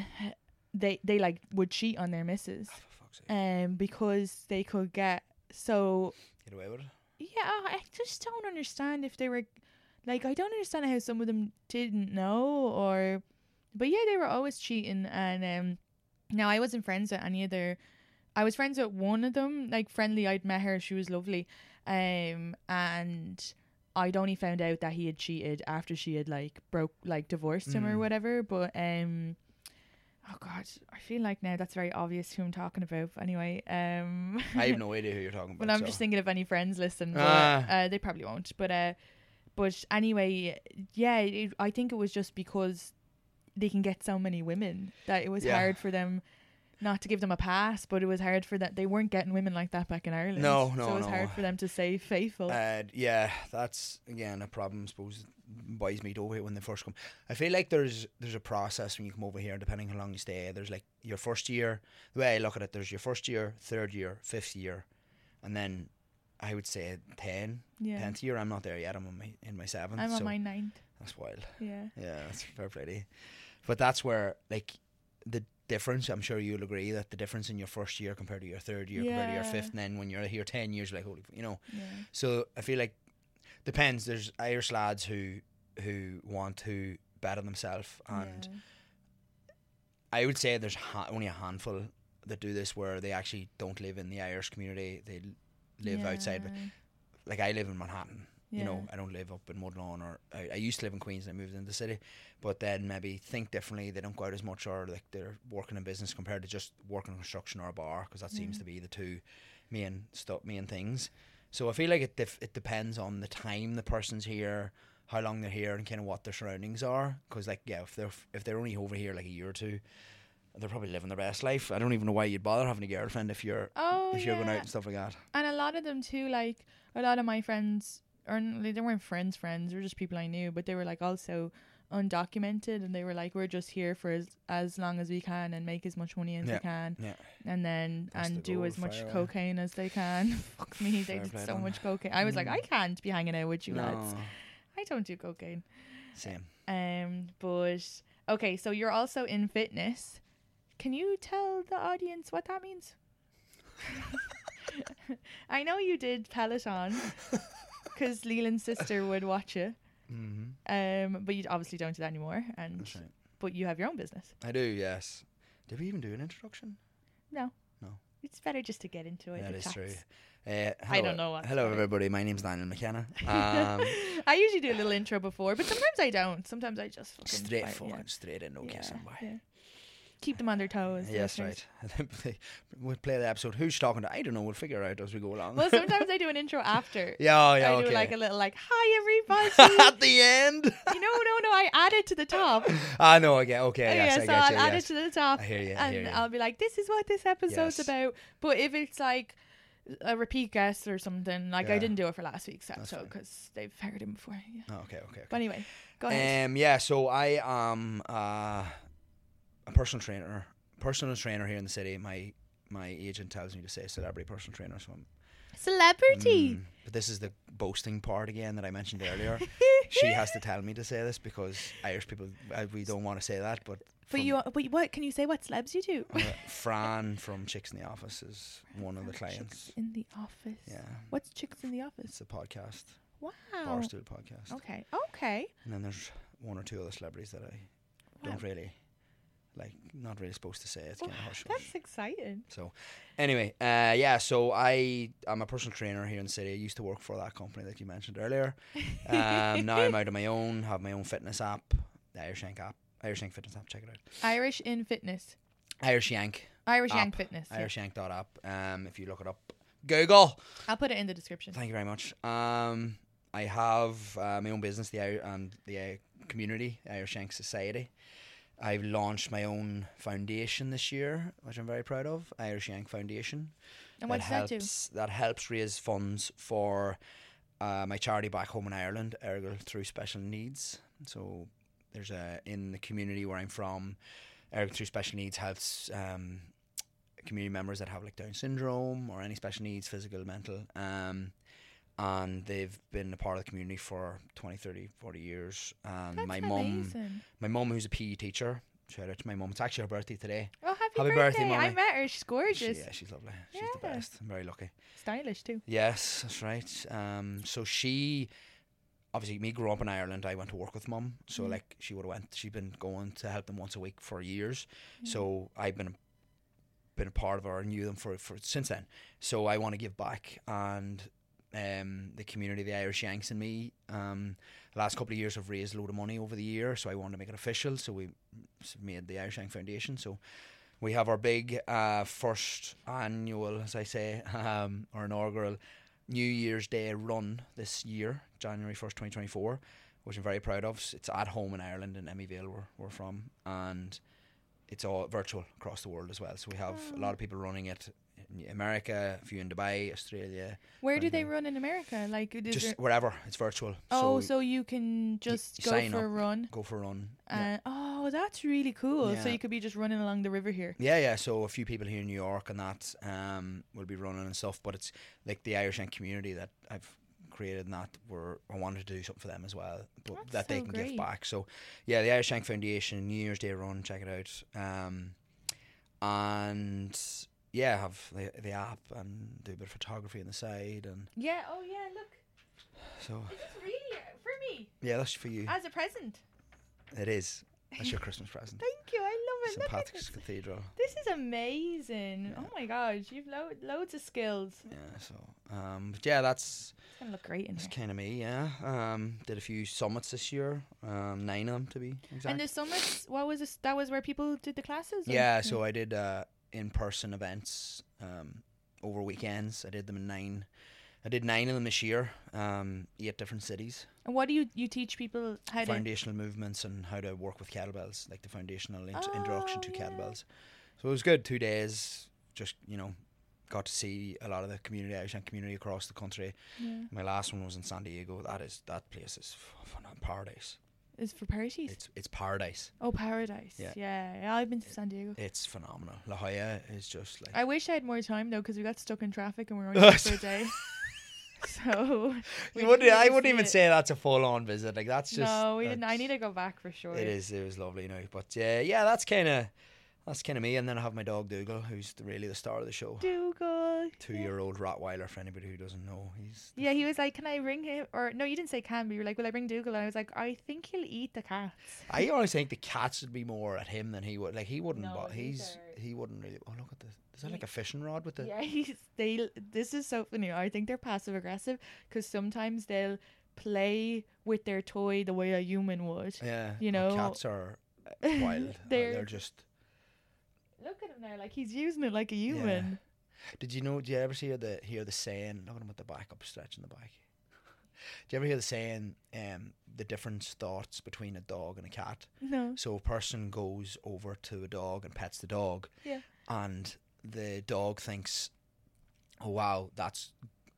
they they like would cheat on their For fuck's sake. um because they could get so Get away with it. yeah I just don't understand if they were like I don't understand how some of them didn't know or but yeah they were always cheating and um now I wasn't friends with any of their I was friends with one of them like friendly I'd met her she was lovely um and I'd only found out that he had cheated after she had like broke like divorced him or Mm. whatever but um oh god I feel like now that's very obvious who I'm talking about but anyway um I have no idea who you're talking about. well, I'm so. just thinking if any friends listen, but Ah. uh, they probably won't. But uh, but anyway, yeah, it, I think it was just because they can get so many women that it was Yeah. hard for them not to give them a pass, but it was hard for that they weren't getting women like that back in Ireland. No, no, so it was no. hard for them to stay faithful. Uh, yeah, that's again a problem. I suppose boys meet over here when they first come. I feel like there's there's a process when you come over here, depending how long you stay. There's like your first year. The way I look at it, there's your first year, third year, fifth year, and then I would say ten. yeah, Tenth year, I'm not there yet. I'm on my in my seventh. I'm on my ninth. That's wild. Yeah, Yeah, that's fair play you. But that's where like the difference. I'm sure you'll agree that the difference in your first year compared to your third year compared to your fifth, and then when you're here ten years, you're like holy, you know. yeah, So I feel like depends. There's Irish lads who who want to better themselves, and yeah. I would say there's ha- only a handful that do this where they actually don't live in the Irish community. They live outside. But like I live in Manhattan. You know, I don't live up in Woodlawn or I, I used to live in Queens and I moved into the city. But then maybe think differently. They don't go out as much or like they're working in business compared to just working in construction or a bar because that seems to be the two main stuff, main things. So I feel like it def- it depends on the time the person's here, how long they're here, and kind of what their surroundings are. Because like yeah, if they're if they're only over here like a year or two, they're probably living their best life. I don't even know why you'd bother having a girlfriend if you're Oh, if you're going out and stuff like that. and a lot of them too like a lot of my friends or like, they weren't friends, friends. They were just people I knew, but they were like also undocumented, and they were like, we're just here for as, as long as we can and make as much money as Yeah. we can, Yeah. and then That's the and do as much away. cocaine as they can. Fuck me, they did so 'em. much cocaine. I was like, Mm. I can't be hanging out with you lads. I don't do cocaine. Same. Um, but okay, so you're also in fitness. Can you tell the audience what that means? I know you did Peloton because Leland's sister would watch it. Mm-hmm. Um, but you obviously don't do that anymore, and That's right. but you have your own business. I do. Yes. Did we even do an introduction? No, No. it's better just to get into it. That is chats. true. Uh, I don't know what's Hello, everybody. My name's Daniel McKenna. Um, I usually do a little intro before, but sometimes I don't. Sometimes I just fucking straight fucking yeah. straight in, no Yeah, kissing, yeah. Keep them on their toes. Yes, listeners. right. we'll play the episode. Who's she talking to? I don't know. We'll figure it out as we go along. Well, sometimes I do an intro after. yeah, oh, yeah, I okay. do like a little like, hi everybody. At the end. you know, no, no, I add it to the top. I know. I get. Okay. Oh, yes, yeah, I so get I'll you. add yes. it to the top. I hear you, I And hear you. I'll be like, this is what this episode's Yes. about. But if it's like a repeat guest or something, like I didn't do it for last week's episode because they've heard him before. Yeah. Oh, okay. Okay. But anyway, go ahead. Um. Yeah. So I am uh, a personal trainer. Personal trainer here in the city. My my agent tells me to say celebrity personal trainer. So I'm Celebrity. Mm, but this is the boasting part again that I mentioned earlier. she has to tell me to say this because Irish people uh, we don't want to say that. But But you, but what can you say? What celebs you do? uh, Fran from Chicks in the Office is one of the clients. Chicks in the office. Yeah, What's chicks in the office? it's a podcast, Wow. Barstool podcast. Okay. Okay. And then there's one or two other celebrities that I don't really like. Not really supposed to say. It's Well, kind of hush. that's exciting. So, anyway, uh, yeah. So I I'm a personal trainer here in the city. I used to work for that company that you mentioned earlier. Um, now I'm out on my own. Have my own fitness app, the Irish Yank app, Irish Yank fitness app. Check it out. Irish in fitness. Irish Yank. Irish app, Yank Fitness. yeah. IrishYank.app. Um, if you look it up, Google. I'll put it in the description. Thank you very much. Um, I have uh, my own business, the and the uh, community, Irish Yank Society. I've launched my own foundation this year, which I'm very proud of, Irish Yank Foundation. And what does that do? helps, that helps raise funds for uh, my charity back home in Ireland, Errigal Truagh Special Needs. So there's a in the community where I'm from, Errigal Truagh Special Needs helps um, community members that have like Down syndrome or any special needs, physical, mental. Um, and they've been a part of the community for 20, 30, 40 years. And That's my mum, amazing. my mum who's a PE teacher, shout out to my mum. It's actually her birthday today. Oh, happy, Happy birthday! birthday, I met her. She's She, gorgeous. yeah, she's lovely. She's the best. I'm very lucky. Stylish too. Yes, that's right. Um, so she, obviously, me grew up in Ireland. I went to work with mum, so Mm. like she would have went. She'd been going to help them once a week for years. So I've been been a part of her and knew them for for since then. So I want to give back and. Um, the community, the Irish Yanks, and me. Um, the last couple of years have raised a load of money over the year, so I wanted to make it official. So we made the Irish Yank Foundation. So we have our big uh, first annual, as I say, um, our inaugural New Year's Day run this year, January 1st, 2024, which I'm very proud of. It's at home in Ireland, in Emyvale, where we're from, and it's all virtual across the world as well. So we have a lot of people running it America, a few in Dubai, Australia, Where do they run in America? Like, is just there- wherever. It's virtual. oh, so so you can just go for a run. go for a run. Yeah. Uh, oh, that's really cool. So you could be just running along the river here. Yeah, yeah. So a few people here in New York and that um, will be running and stuff. But it's like the Irish Yank community that I've created and that where I wanted to do something for them as well, but That's that they so can great. give back. So yeah, the Irish Yank Foundation New Year's Day run, check it out. Um, and yeah, have the the app and do a bit of photography on the side, and Yeah. Oh, yeah. Look, so is this really for me yeah, that's for you. as a present? It is. That's your Christmas present. Thank you. I love it. St Look at Patrick's this. Cathedral. This is amazing. Oh my god, you've lo- loads of skills. Yeah. So um, but yeah, that's. It's gonna look great in That's here. kind of me, yeah. Um, did a few summits this year, um, nine of them to be exact. And the summits, what was this? That was where people did the classes. or- yeah, so I did uh, in-person events um, over weekends. I did them in nine. I did nine of them this year, um, eight different cities. And what do you you teach people how to? Foundational movements and how to work with kettlebells, like the foundational int- Oh, introduction to yeah. kettlebells. So it was good. Two days, just you know, got to see a lot of the community, Irish community across the country. Yeah. My last one was in San Diego. That is that place is f- fun- paradise. Is for parties. It's it's paradise. oh, paradise. Yeah. Yeah. yeah. I've been to San Diego. It's phenomenal. La Jolla is just like I wish I had more time though, because we got stuck in traffic and we were only there for a day. So we wouldn't, I wouldn't even it. say that's a full on visit. Like that's just no, we didn't. I need to go back for sure. It is. It was lovely now, but yeah, yeah, that's kind of that's kind of me. And then I have my dog Dougal, who's the, really the star of the show. Dougal. Two-year-old Rottweiler. For anybody who doesn't know, he's Yeah, he was like, "Can I ring him?" Or no, you didn't say can, but you were like, "Will I bring Dougal?" And I was like, "I think he'll eat the cats." I always think the cats would be more at him than he would. Like he wouldn't. No, but these he's he wouldn't really. Oh look at this. Is that like a fishing rod with the? Yeah, he's they. This is so funny. I think they're passive aggressive because sometimes they'll play with their toy the way a human would. Yeah, You know, cats are wild. Uh, they're- they're just. Look at him there, like he's using it like a human. Did you know? Do you ever hear the hear the saying? Look at him with the back up, stretching the back. Do you ever hear the saying? Um, the different thoughts between a dog and a cat. No. So a person goes over to a dog and pets the dog, Yeah. and the dog thinks, "Oh wow, that's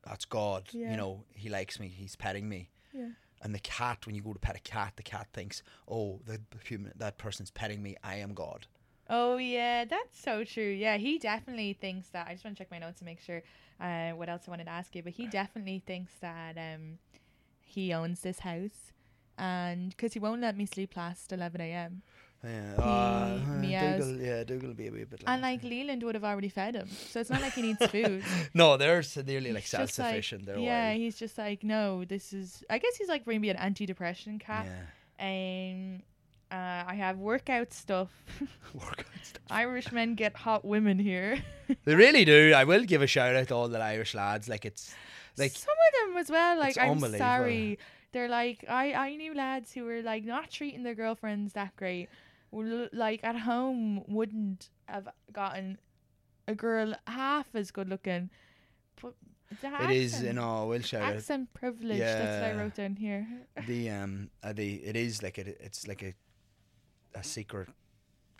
that's God. Yeah. You know, he likes me. He's petting me." Yeah. And the cat, when you go to pet a cat, the cat thinks, "Oh, the human that person's petting me. I am God." Oh yeah, that's so true. Yeah, he definitely thinks that. I just want to check my notes to make sure uh, what else I wanted to ask you, but he definitely thinks that um, he owns this house, and because he won't let me sleep past eleven a.m. Yeah, uh. Dougal, yeah, Dougal will be a wee bit. And like like Leland would have already fed him, so it's not like he needs food. no, they're severely like He's just like- yeah, wild. he's just like, no, this is. I guess he's like maybe an anti-depression cat. yeah. Um, uh, I have workout stuff. Workout stuff. Irish men get hot women here. They really do. I will give a shout out to all the Irish lads. Like it's like some of them as well. Like I'm sorry, they're like I I knew lads who were like not treating their girlfriends that great. Like at home wouldn't have gotten a girl half as good looking. But the it is. accent- You know, we'll shout out accent privilege. That's what I wrote down here. the um uh, the it is like it, it's like a a secret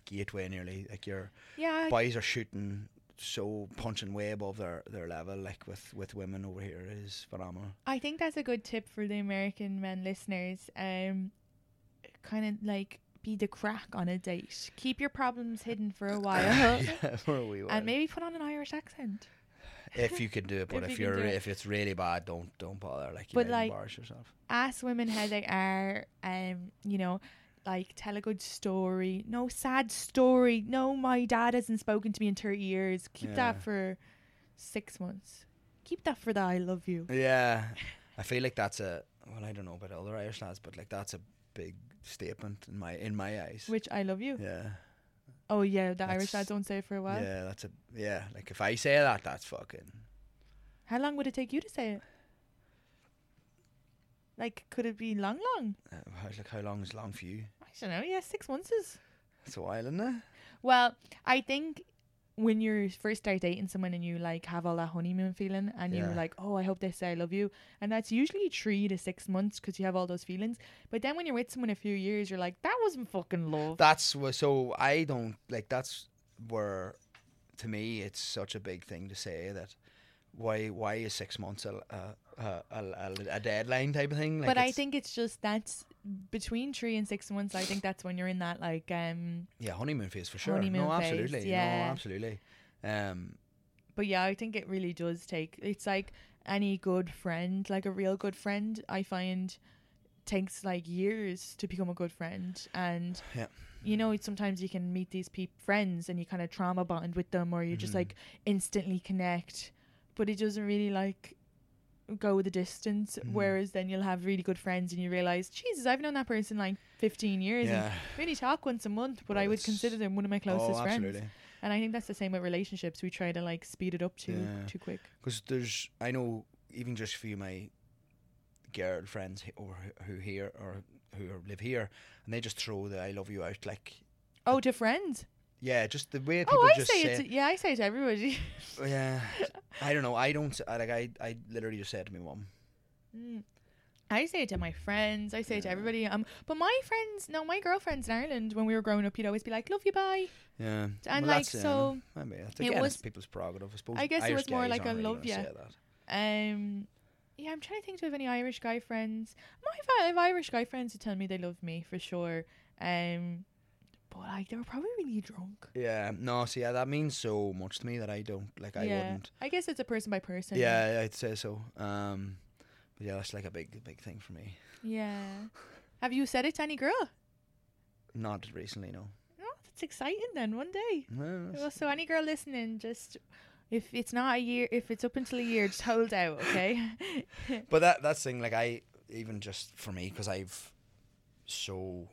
gateway nearly. Like your Yeah, boys are shooting so punching way above their their level. Like with with women over here is phenomenal. I think that's a good tip for the American men listeners. Um, kind of like be the crack on a date. Keep your problems hidden for a while. yeah, for a wee while. And maybe put on an Irish accent. if you can do it, but If if, you you're it. if it's really bad, don't don't bother. Like you But, like, embarrass yourself. Ask women how they are. Um, you know, like tell a good story. No sad story. No, my dad hasn't spoken to me in thirty years. Keep Yeah. that for six months. Keep that for the I love you. Yeah, I feel like that's a well. I don't know about other Irish lads, but like that's a big statement in my in my eyes. Which I love you. yeah, Oh yeah, the Irish That's- lads don't say it for a while. yeah, that's a yeah. Like if I say that, that's fucking. How long would it take you to say it? Like, could it be long, long? Uh, how- like how long is long for you? I don't know. Yeah, six months is. That's a while, isn't it? Well, I think when you first start dating someone and you like have all that honeymoon feeling and you're like, oh, I hope they say I love you, and that's usually three to six months because you have all those feelings. But then when you're with someone a few years, you're like, that wasn't fucking love. That's wha- so I don't like. That's where, to me, it's such a big thing to say that. Why? Why is six months a a, a, a, a deadline type of thing? Like but I think it's just that's between three and six months. I think that's when you're in that like um. yeah, honeymoon phase for sure. Honeymoon no, phase, absolutely. yeah. No, absolutely. Um, But yeah, I think it really does take. It's like any good friend, like a real good friend. I find takes like years to become a good friend, and Yeah. you know sometimes you can meet these peop friends and you kind of trauma bond with them, or you Mm-hmm. just like instantly connect, but it doesn't really like go the distance. Mm-hmm. Whereas then you'll have really good friends and you realize, Jesus, I've known that person like fifteen years, Yeah. and we only talk once a month, but Well, I would consider them one of my closest oh, friends. And I think that's the same with relationships. We try to like speed it up too Yeah. too quick. Because there's, I know, even just for you, my girlfriends who- who here or who live here, and they just throw the "I love you" out like, Oh, to friends. Yeah, just the way people Oh, I just say, say, it. To, yeah, I say it to everybody. yeah. I don't know. I don't. I, like I, I literally just said to my mum, Mm. I say it to my friends. I say it to everybody. Um, but my friends, no, my girlfriends in Ireland, when we were growing up, you'd always be like, "Love you, bye." Yeah, And, well, like, that's, so, I mean, it's, it was- people's prerogative. I suppose. I guess it was more like a love say that. Um, yeah, I'm trying to think. Have any Irish guy friends? My I have Irish guy friends who tell me they love me for sure. Um, but like they were probably really drunk. Yeah, no, see, yeah, that means so much to me that I don't like. I yeah, wouldn't. I guess it's a person by person. Yeah, I'd say so. Um, but yeah, that's like a big, big thing for me. Yeah. Have you said it to any girl? Not recently, no. Oh, that's exciting. Then one day. No, Well, so any girl listening, just if it's not a year, if it's up until a year, just hold out, okay? But that that's the thing. Like I even just for me because I've so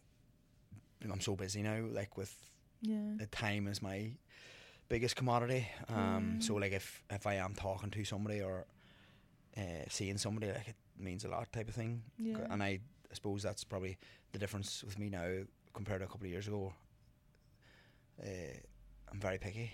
I'm so busy now. Like with yeah. the time is my biggest commodity. Um, Mm. so like if if I am talking to somebody or uh, seeing somebody, like it means a lot type of thing. Yeah. And I, I suppose that's probably the difference with me now compared to a couple of years ago. Uh, I'm very picky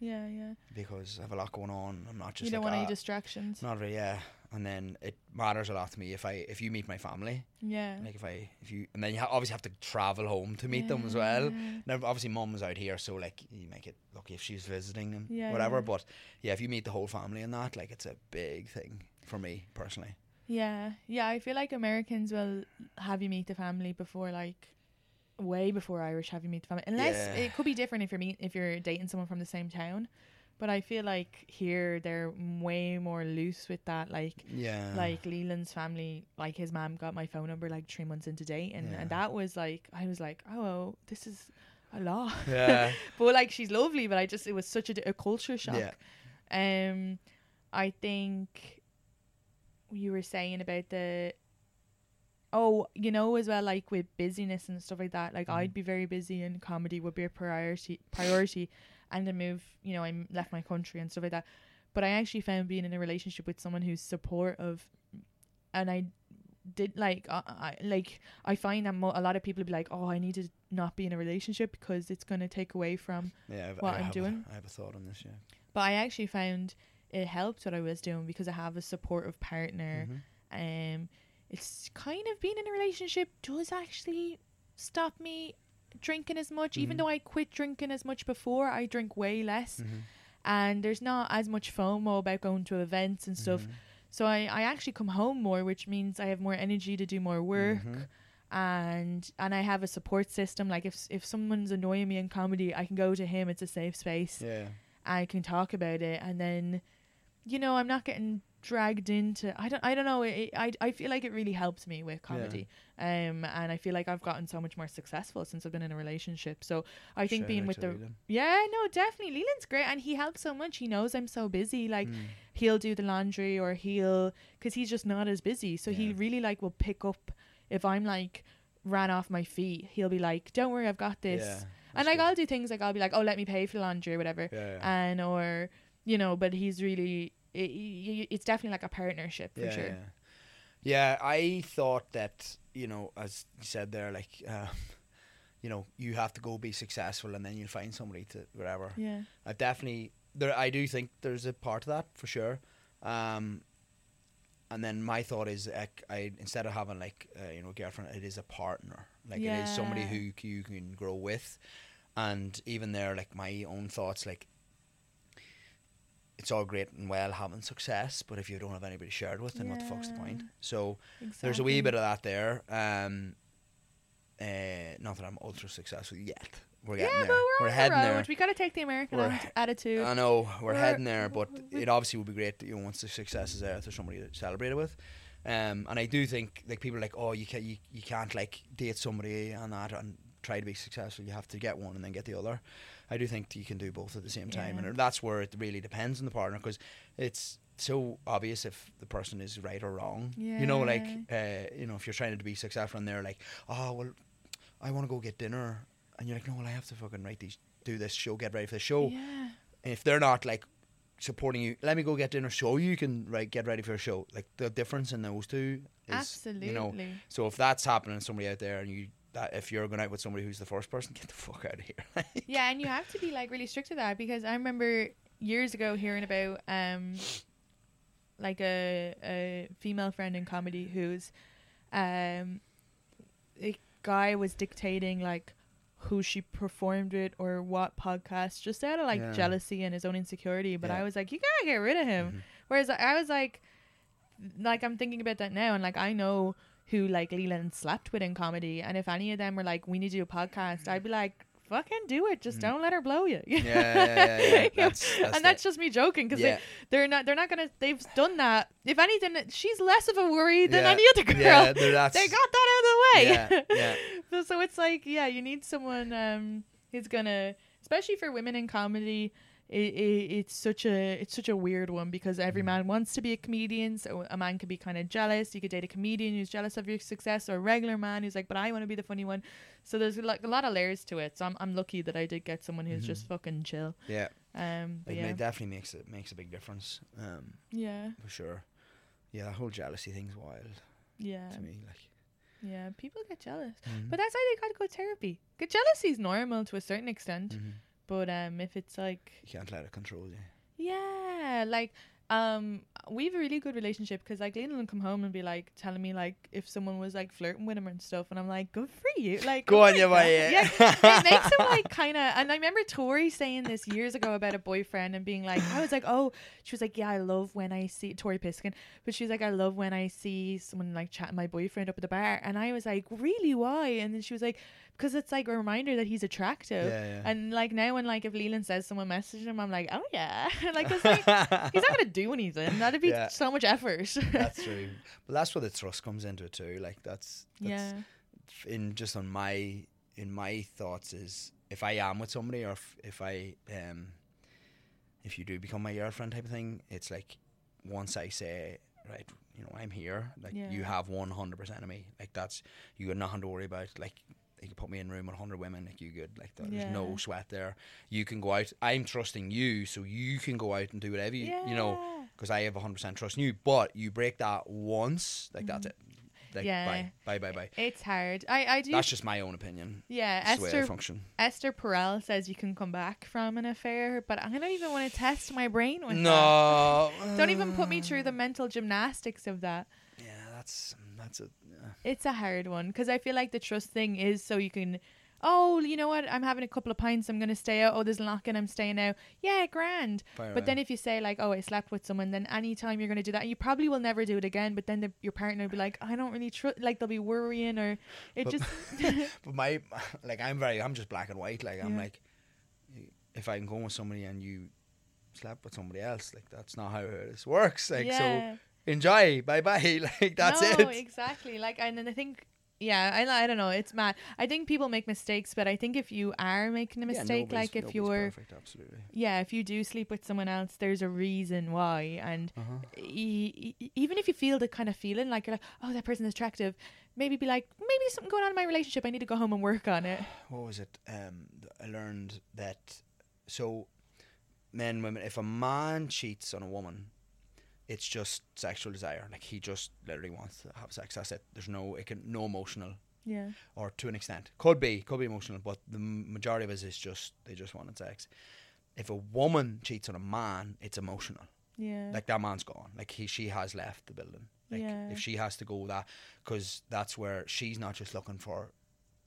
Yeah, yeah. because I have a lot going on. I'm not just you don't like, want any "Ah," distractions. Not really, yeah. And then it matters a lot to me if I if you meet my family, Yeah. like if I if you and then you ha- obviously have to travel home to meet them as well. Now obviously mum's out here, so like you make it lucky if she's visiting and Yeah, whatever. yeah. But yeah, if you meet the whole family and that, like it's a big thing for me personally. Yeah, yeah. I feel like Americans will have you meet the family before, like, way before Irish have you meet the family. Unless Yeah. it could be different if you're meet if you're dating someone from the same town. But I feel like here they're way more loose with that. Like, Yeah, like Leland's family, like his mom got my phone number like three months into date, and Yeah. and that was like I was like, oh, this is a lot. Yeah. but like she's lovely, but I just it was such a, a culture shock. Yeah. Um, I think you were saying about the. Oh, you know, as well, like with busyness and stuff like that. Like Mm-hmm. I'd be very busy, and comedy would be a priority. Priority, and then move. You know, I left my country and stuff like that. But I actually found being in a relationship with someone who's supportive, and I did like I, I like I find that mo- a lot of people be like, oh, I need to not be in a relationship because it's gonna take away from yeah. I've, what I I'm doing. A, I have a thought on this. Yeah. but I actually found it helped what I was doing because I have a supportive partner. Mm-hmm. Um, it's kind of being in a relationship does actually stop me drinking as much. Even mm-hmm. though I quit drinking as much before, I drink way less, mm-hmm. and there's not as much FOMO about going to events and stuff. Mm-hmm. So I, I actually come home more, which means I have more energy to do more work. And and I have a support system. Like if if someone's annoying me in comedy, I can go to him. It's a safe space. Yeah. I can talk about it and then you know I'm not getting dragged into I don't I don't know it, I I feel like it really helps me with comedy um and I feel like I've gotten so much more successful since I've been in a relationship. So I think Shout being with the Leland. yeah no definitely. Leland's great and he helps so much. He knows I'm so busy like Mm. he'll do the laundry or he'll because he's just not as busy. So he really like will pick up if I'm like ran off my feet. He'll be like don't worry I've got this. Yeah, and like good. I'll do things like I'll be like, oh, let me pay for the laundry or whatever, Yeah, yeah. and or you know, but he's really, it, it, it's definitely like a partnership for yeah, sure. Yeah. yeah, I thought that you know, as you said there, like, uh, you know, you have to go be successful, and then you'll find somebody to whatever. Yeah, I definitely there. I do think there's a part of that for sure. Um, and then my thought is, like, I instead of having like uh, you know a girlfriend, it is a partner. Like it is somebody who you can grow with, and even there, like my own thoughts, like it's all great and well having success, but if you don't have anybody to share it with, then what the fuck's the point? Yeah. So there's a wee bit of that there. Um, uh, not that I'm ultra successful yet. We're yeah, getting but there. we're, on heading the there. We gotta take the American We're attitude. I know we're, We're- heading there, but it obviously would be great, you know, once the success is there, there's somebody to celebrate it with. Um, and I do think like people are like, oh, you can't, you, you can't like date somebody and that and try to be successful. You have to get one and then get the other. I do think you can do both at the same time, Yeah. and that's where it really depends on the partner because it's so obvious if the person is right or wrong. Yeah. You know, like uh, you know, if you're trying to be successful and they're like, oh well, I want to go get dinner, and you're like, no, well, I have to fucking write these, do this show, get ready for the show. yeah, And if they're not like supporting you, let me go get dinner so you can right get ready for a show. Like the difference in those two is you know. Absolutely. So if that's happening to somebody out there and you that if you're going out with somebody who's the first person, get the fuck out of here. yeah, and you have to be like really strict with that because I remember years ago hearing about um like a a female friend in comedy who's um, a guy was dictating like who she performed with or what podcast, just out of like Yeah. jealousy and his own insecurity. But Yeah. I was like, you gotta get rid of him. Mhm. Whereas I- I was like, like I'm thinking about that now, and like I know who like Leland slept with in comedy, and if any of them were like, we need to do a podcast, I'd be like. Fucking do it! Just don't let her blow you. Mm. Yeah, yeah, yeah, yeah. That's- that's and that's just me joking because Yeah. they, they're not. They're not gonna. They've done that. If anything, she's less of a worry than Yeah. any other girl. Yeah, they got that out of the way. Yeah, so, so it's like, yeah, you need someone um who's gonna, especially for women in comedy. It, it, it's such a it's such a weird one because Mm. every man wants to be a comedian so a man could be kind of jealous you could date a comedian who's jealous of your success or a regular man who's like but I want to be the funny one so there's like a lot of layers to it so I'm, I'm lucky that I did get someone who's just fucking chill Yeah, um it, yeah ma- definitely makes it makes a big difference. Um, yeah for sure. Yeah, that whole jealousy thing's wild yeah to me. Like, yeah people get jealous Mhm. but that's why they gotta go to therapy because jealousy is normal to a certain extent Mhm. But um if it's like you can't let it control you. Yeah, like um, we have a really good relationship because like Leland will come home and be like telling me like if someone was like flirting with him and stuff, and I'm like, good for you, like Go oh on, my you yeah. yeah. it makes him like kind of. And I remember Tori saying this years ago about a boyfriend and being like, I was like, oh, she was like, yeah, I love when I see Tori Piskin, but she's like, I love when I see someone like chatting my boyfriend up at the bar, and I was like, really, why? And then she was like, because it's like a reminder that he's attractive. Yeah, yeah. And like now, when like if Leland says someone messaged him, I'm like, oh yeah, like like, he's not gonna do anything. That'd be Yeah. so much effort. that's true. But that's where the trust comes into it too. Like that's, that's yeah, in just on my in my thoughts is if I am with somebody or if, if I um if you do become my girlfriend type of thing, it's like once I say right, you know, I'm here, like you have one hundred percent of me. Like that's you got nothing to worry about. Like you can put me in a room with hundred women, like you good. Like th- there's no sweat there. You can go out. I'm trusting you, so you can go out and do whatever you you know because I have hundred percent trust in you. But you break that once, like that's it. Like Mm-hmm. Yeah. bye, bye, bye, bye. it's hard. I I do. That's just my own opinion. yeah, That's the way I Esther function. Esther Perel says you can come back from an affair, but I don't even want to test my brain with that. No. Don't even put me through the mental gymnastics of that. Yeah, that's that's a. It's a hard one because I feel like the trust thing is so you can. Oh, you know what? I'm having a couple of pints. I'm gonna stay out. Oh, there's a lock and I'm staying out. Yeah, grand. Fire but then if you say like, oh, I slept with someone, then anytime you're gonna do that, and you probably will never do it again. But then the, your partner will be like, I don't really trust. Like they'll be worrying or it just. But my like, I'm very. I'm just black and white. Like I'm Yeah. like, if I'm going with somebody and you slept with somebody else, like that's not how this works. Like Yeah. so, enjoy. Bye bye. Like that's no, it. exactly. Like, and then I think. Yeah, I, I don't know. It's mad. I think people make mistakes, but I think if you are making a mistake, nobody's- like if you're perfect, absolutely. yeah, if you do sleep with someone else, there's a reason why. And Uh-huh. e- e- even if you feel the kind of feeling like you're like, oh, that person is attractive, maybe be like, maybe there's something going on in my relationship. I need to go home and work on it. what was it? Um, I learned that so men, women, if a man cheats on a woman, it's just sexual desire. Like he just literally wants to have sex. That's it. There's no, it can no emotional, Yeah. or to an extent, could be, could be emotional, but the majority of it is just they just wanted sex. If a woman cheats on a man, it's emotional. Yeah. Like that man's gone. Like he, she has left the building. Like Yeah. if she has to go that, because that's where she's not just looking for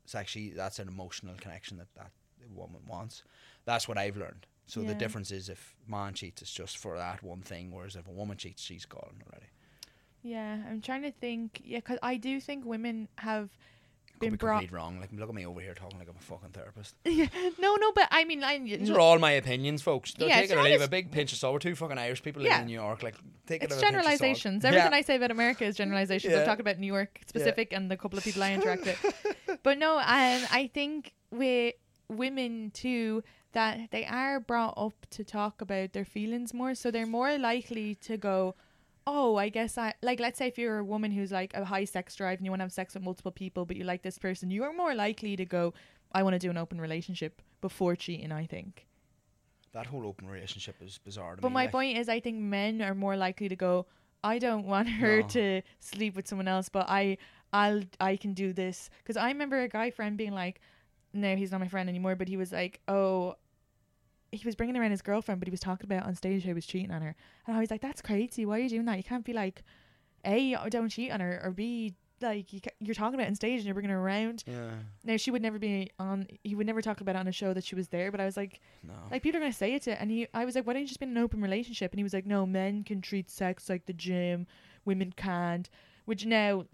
sex. She that's an emotional connection that that woman wants. That's what I've learned. So the difference is if man cheats, it's just for that one thing, whereas if a woman cheats, she's gone already. yeah. I'm trying to think. Yeah, because I do think women have been be brought. wrong. Like look at me over here talking like I'm a fucking therapist. no, no, but I mean, I, These are all my opinions, folks. Don't Yeah, take it's it or leave a big pinch of salt. We're two fucking Irish people Yeah. living in New York. Like take it. it's with a pinch of salt. generalizations. Everything Yeah. I say about America is generalizations. Yeah. talked about New York specific and the couple of people I interact with. But no, um, I think with women too that they are brought up to talk about their feelings more, so they're more likely to go. Oh, I guess I like. Let's say if you're a woman who's like a high sex drive and you want to have sex with multiple people, but you like this person, you are more likely to go. I want to do an open relationship before cheating. I think. That whole open relationship is bizarre. To But me, my like. point is, I think men are more likely to go. I don't want her No. to sleep with someone else, but I, I'll, I can do this. Because I remember a guy friend being like, "No, he's not my friend anymore." But he was like, "Oh." He was bringing around his girlfriend, but he was talking about on stage how he was cheating on her, and I was like, "That's crazy. Why are you doing that? You can't be like, a, don't cheat on her, or b, like you, ca- you're talking about on stage and you're bringing her around. Yeah. Now she would never be on. He would never talk about it on a show that she was there. But I was like, No. like people are gonna say it to. And he, I was like, why don't you just be in an open relationship? And he was like, no, men can treat sex like the gym, women can't. Which now.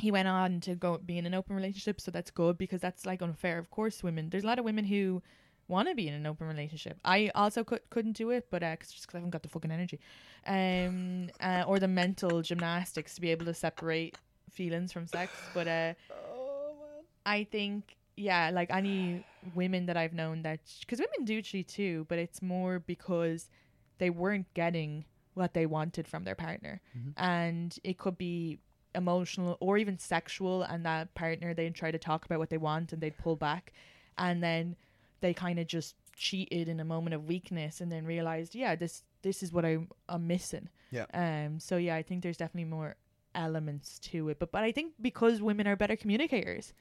He went on to go be in an open relationship, so that's good because that's like unfair. Of course, women. There's a lot of women who want to be in an open relationship. I also could, couldn't do it, but uh, 'cause- just because I haven't got the fucking energy, um, uh, or the mental gymnastics to be able to separate feelings from sex. But uh, I think yeah, like any women that I've known that because women do cheat too, but it's more because they weren't getting what they wanted from their partner, and it could be emotional or even sexual, and that partner they'd try to talk about what they want and they'd pull back, and then they kind of just cheated in a moment of weakness and then realized yeah this this is what I'm, I'm missing Yeah. um so yeah i think there's definitely more elements to it but but i think because women are better communicators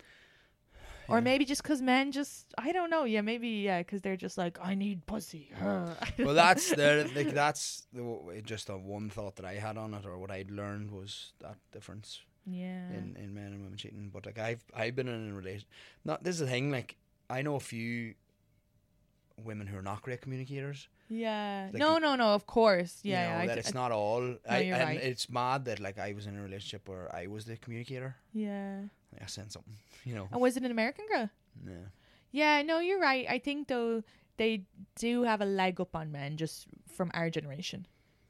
or maybe just because men just i don't know yeah maybe yeah because they're just like i need pussy well, that's the like that's the, w- just a one thought that I had on it, or what I'd learned was that difference yeah in, in men and women cheating. But like I've I've been in a relation. Not this is the thing. Like I know a few women who are not great communicators. yeah like no you- no no of course you yeah know, yeah, that d- it's not all. I, you're and right. it's mad that like I was in a relationship where I was the communicator. yeah Like, I sent something, you know. and was it an american girl Yeah. yeah no you're right i think though they do have a leg up on men just from our generation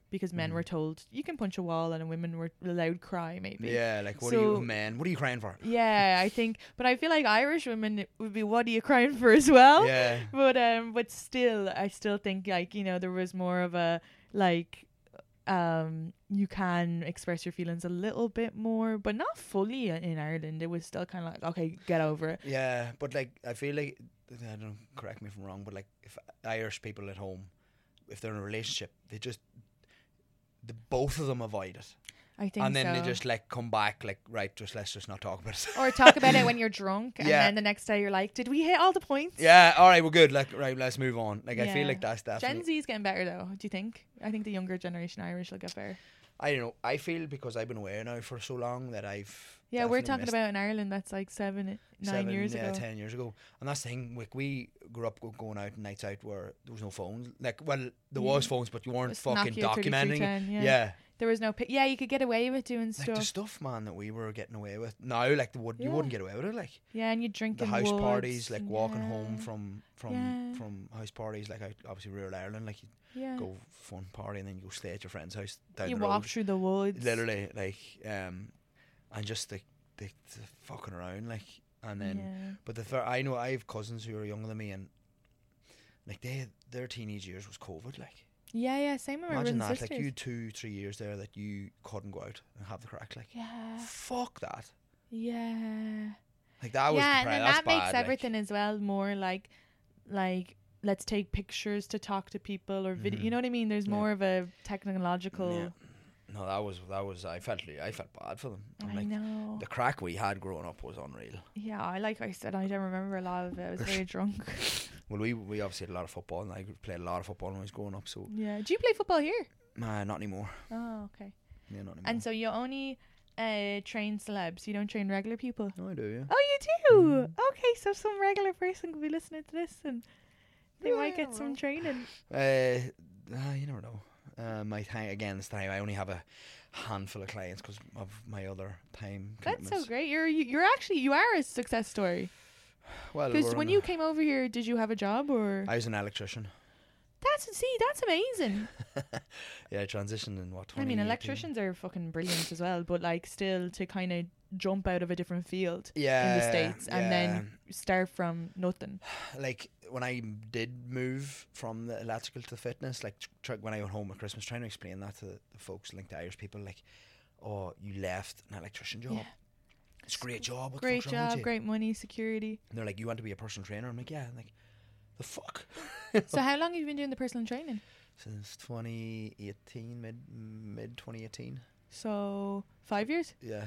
because men Mhm. were told you can punch a wall and women were allowed cry maybe Yeah, like what are you, man? What are you crying for? Yeah, I think, but I feel like Irish women would be what are you crying for as well. Yeah, But um, but still, I still think like you know there was more of a like, um, you can express your feelings a little bit more, but not fully in- in Ireland. It was still kind of like okay, get over it. yeah, but like I feel like I don't correct me if I'm wrong, but like if Irish people at home, if they're in a relationship, they just the both of them avoid it, I think and then they just like come back like right, just let's just not talk about it. or talk about it when you're drunk, and Yeah. then the next day you're like, did we hit all the points? yeah, all right, we're good. Like right, let's move on. Like I feel like that's definitely. Gen Z's getting better though. Do you think? I think the younger generation Irish will get better. I don't know. I feel because I've been away now for so long that I've. Yeah, we're talking about in Ireland that's like seven, nine seven, years yeah, ago. ten years ago. And that's the thing. Like we grew up going out nights out where there was no phones. Like, well, there was phones, but you weren't It's fucking documenting. Yeah. yeah. There was no. Pi- yeah, you could get away with doing Like stuff. the stuff, man, that we were getting away with. Now, like the would you wouldn't get away with it. Like yeah, and you drink the house woods parties, like walking yeah, home from from Yeah. from house parties, like out obviously rural Ireland. Like you Yeah. go fun party and then you go stay at your friend's house down you the road. walk through the woods. literally like um and just the, the, the fucking around like and then yeah. but the fir- I know I have cousins who are younger than me and like they their teenage years was COVID like yeah, yeah. Same with imagine that and like you two three years there that you couldn't go out and have the crack like yeah, fuck that yeah, like that was yeah, and then that makes bad, like. everything as well more like, like let's take pictures to talk to people or video. Mhm. You know what I mean? There's Yeah. more of a technological. Yeah. No that was that was I felt I felt bad for them And, I like know. the crack we had growing up was unreal Yeah, I like I said, I don't remember a lot of it. I was very drunk. well we we obviously had a lot of football and I played a lot of football when I was growing up so yeah. Do you play football here? nah not anymore Oh, okay. yeah not anymore And so you only uh, train celebs. You don't train regular people. no I do yeah Oh, you do. Mhm. Okay, so some regular person could be listening to this and they Yeah, might get some know. training. Uh, ah, you never know. Uh, my time again this time I only have a handful of clients because of my other time. That's so great. You're you- you're actually you are a success story. Well, Because when you came over here, did you have a job or? I was an electrician. that's see, that's amazing. Yeah, I transitioned in what? I mean, electricians are fucking brilliant as well, but like still to kind of jump out of a different field Yeah, in the states and then start from nothing. like when I did move from the electrical to fitness, like tr- when I went home at Christmas, trying to explain that to the folks, like the Irish people, like, oh, you left an electrician job. Yeah. It's a great job. What Great fuck's wrong with job, great money, security. And they're like, you want to be a personal trainer? I'm like, yeah. I'm like, the fuck. So how long have you been doing the personal training? Since 2018, mid mid 2018. So five years. Yeah.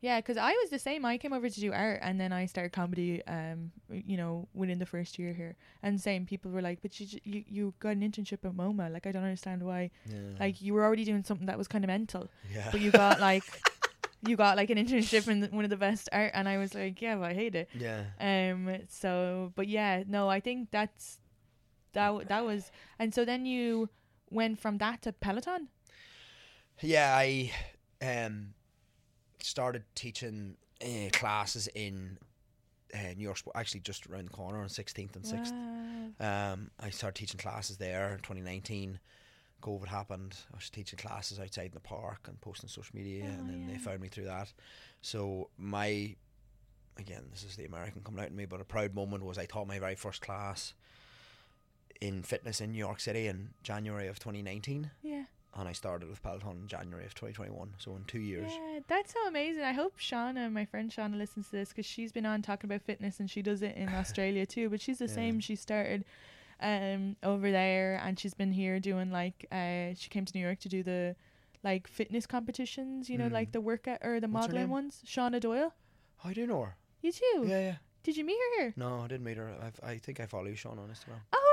Yeah, because I was the same. I came over to do art, and then I started comedy. Um, you know, within the first year here, and same people were like, "But you j- you you got an internship at MoMA. Like, I don't understand why. Yeah. Like, you were already doing something that was kind of mental, yeah. but you got like, you got like an internship in the- one of the best art, and I was like, yeah, but I hate it. Yeah. Um. So, but yeah, no, I think that's that. w- That was, and so then you went from that to Peloton. Yeah, I um started teaching uh, classes in uh, New York, actually just around the corner on 16th and 6th. Wow. Um, I started teaching classes there in 2019. COVID happened. I was teaching classes outside in the park and posting social media, Oh, and then they found me through that. So my, again, this is the American coming out in me, but a proud moment was I taught my very first class in fitness in New York City in January of 2019, Yeah. And I started with Peloton in January of 2021. So in two years. Yeah, that's so amazing. I hope Shauna, my friend Shauna, listens to this because she's been on talking about fitness and she does it in Australia too. But she's the Yeah. same. She started um over there and she's been here doing like uh she came to New York to do the like fitness competitions. You know, Mm. like the workout or the What's modeling ones. Shauna Doyle. I do know her. You too. Yeah, yeah. Did you meet her here? No, I didn't meet her. I've, I think I follow you, Sean, on Instagram. Oh,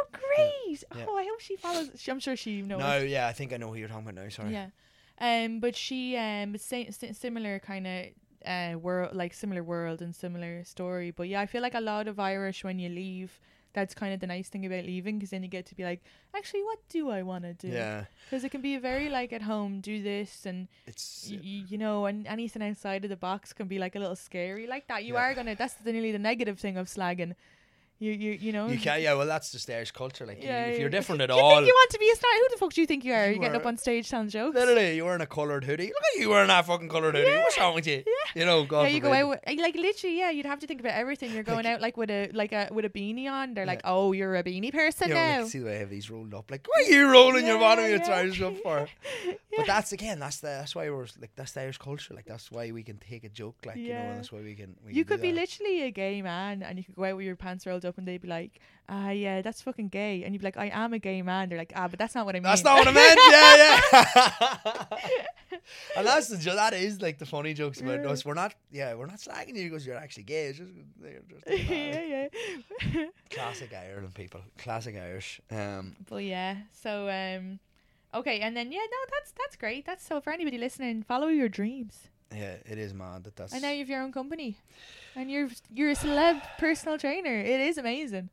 Yeah. Oh, I hope she follows. She, I'm sure she knows. No, yeah, I think I know who you're talking about now. Sorry. Yeah. Um, but she um sa- si- similar kind of uh world like similar world and similar story. But yeah, I feel like a lot of Irish when you leave. That's kind of the nice thing about leaving because then you get to be like, actually, what do I want to do? Yeah, Because it can be very like at home, do this, and it's y- y- you know, and anything outside of the box can be like a little scary like that. You Yeah. are gonna. That's the, nearly the negative thing of slagging. You you you know. you can yeah. Well, that's just Irish culture. Like, you- Yeah, if yeah. you're different at you all, think you want to be a star? Who the fuck do you think you are? You You're getting up on stage telling jokes. literally, you're wearing a coloured hoodie. Look at you wearing that fucking coloured hoodie. What's wrong with you? Yeah. You know, God yeah, you go forbid. out with, like literally. Yeah, you'd have to think about everything. You're going out like with a like a with a beanie on. They're like, oh, you're a beanie person You know, now. like, see the way I have these rolled up. Like, why are you rolling your Yeah, bottom of your yeah. trousers up for? Yeah. But that's again, that's the that's why we're like that's the Irish culture. Like that's why we can take a joke. Like you know, and that's why we can. We you could be literally a gay man, and you could go out with your pants rolled up, and they'd be like, "Ah, yeah, that's fucking gay," and you'd be like, "I am a gay man." They're like, "Ah, but that's not what I mean." That's not what I meant. Yeah, yeah. and that's the that is like the funny jokes about Yeah. us. We're not, yeah, we're not slagging you because you're actually gay. It's just, they're just yeah, yeah. classic Ireland people, classic Irish. Um, but yeah, so um, okay, and then yeah, no, that's that's great. That's so for anybody listening, follow your dreams. Yeah, it is mad that that's. And now you have your own company, and you're you're a celeb personal trainer. It is amazing.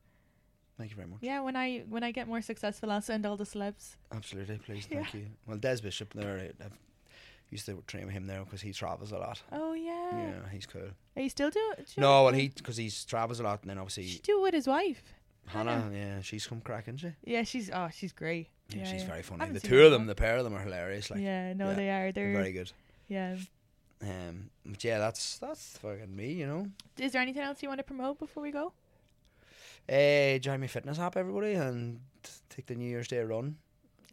Thank you very much. Yeah, when I when I get more successful, I'll send all the celebs. Absolutely, please, Yeah. thank you. Well, Des Bishop there, I- I've used to train with him there because he travels a lot. Oh yeah. Yeah, he's cool. Are you still doing? do No, well, he because he's travels a lot, and then She obviously do it with his wife. Hannah, yeah, she's come cracking, she. Yeah, she's oh, she's great. Yeah, she's very funny. The two of them, the pair of them, are hilarious. Like, yeah, no, yeah, they're They're very good. yeah. Um, but yeah, that's that's fucking me, you know. Is there anything else you want to promote before we go? Uh, join my fitness app, everybody, and take the New Year's Day run.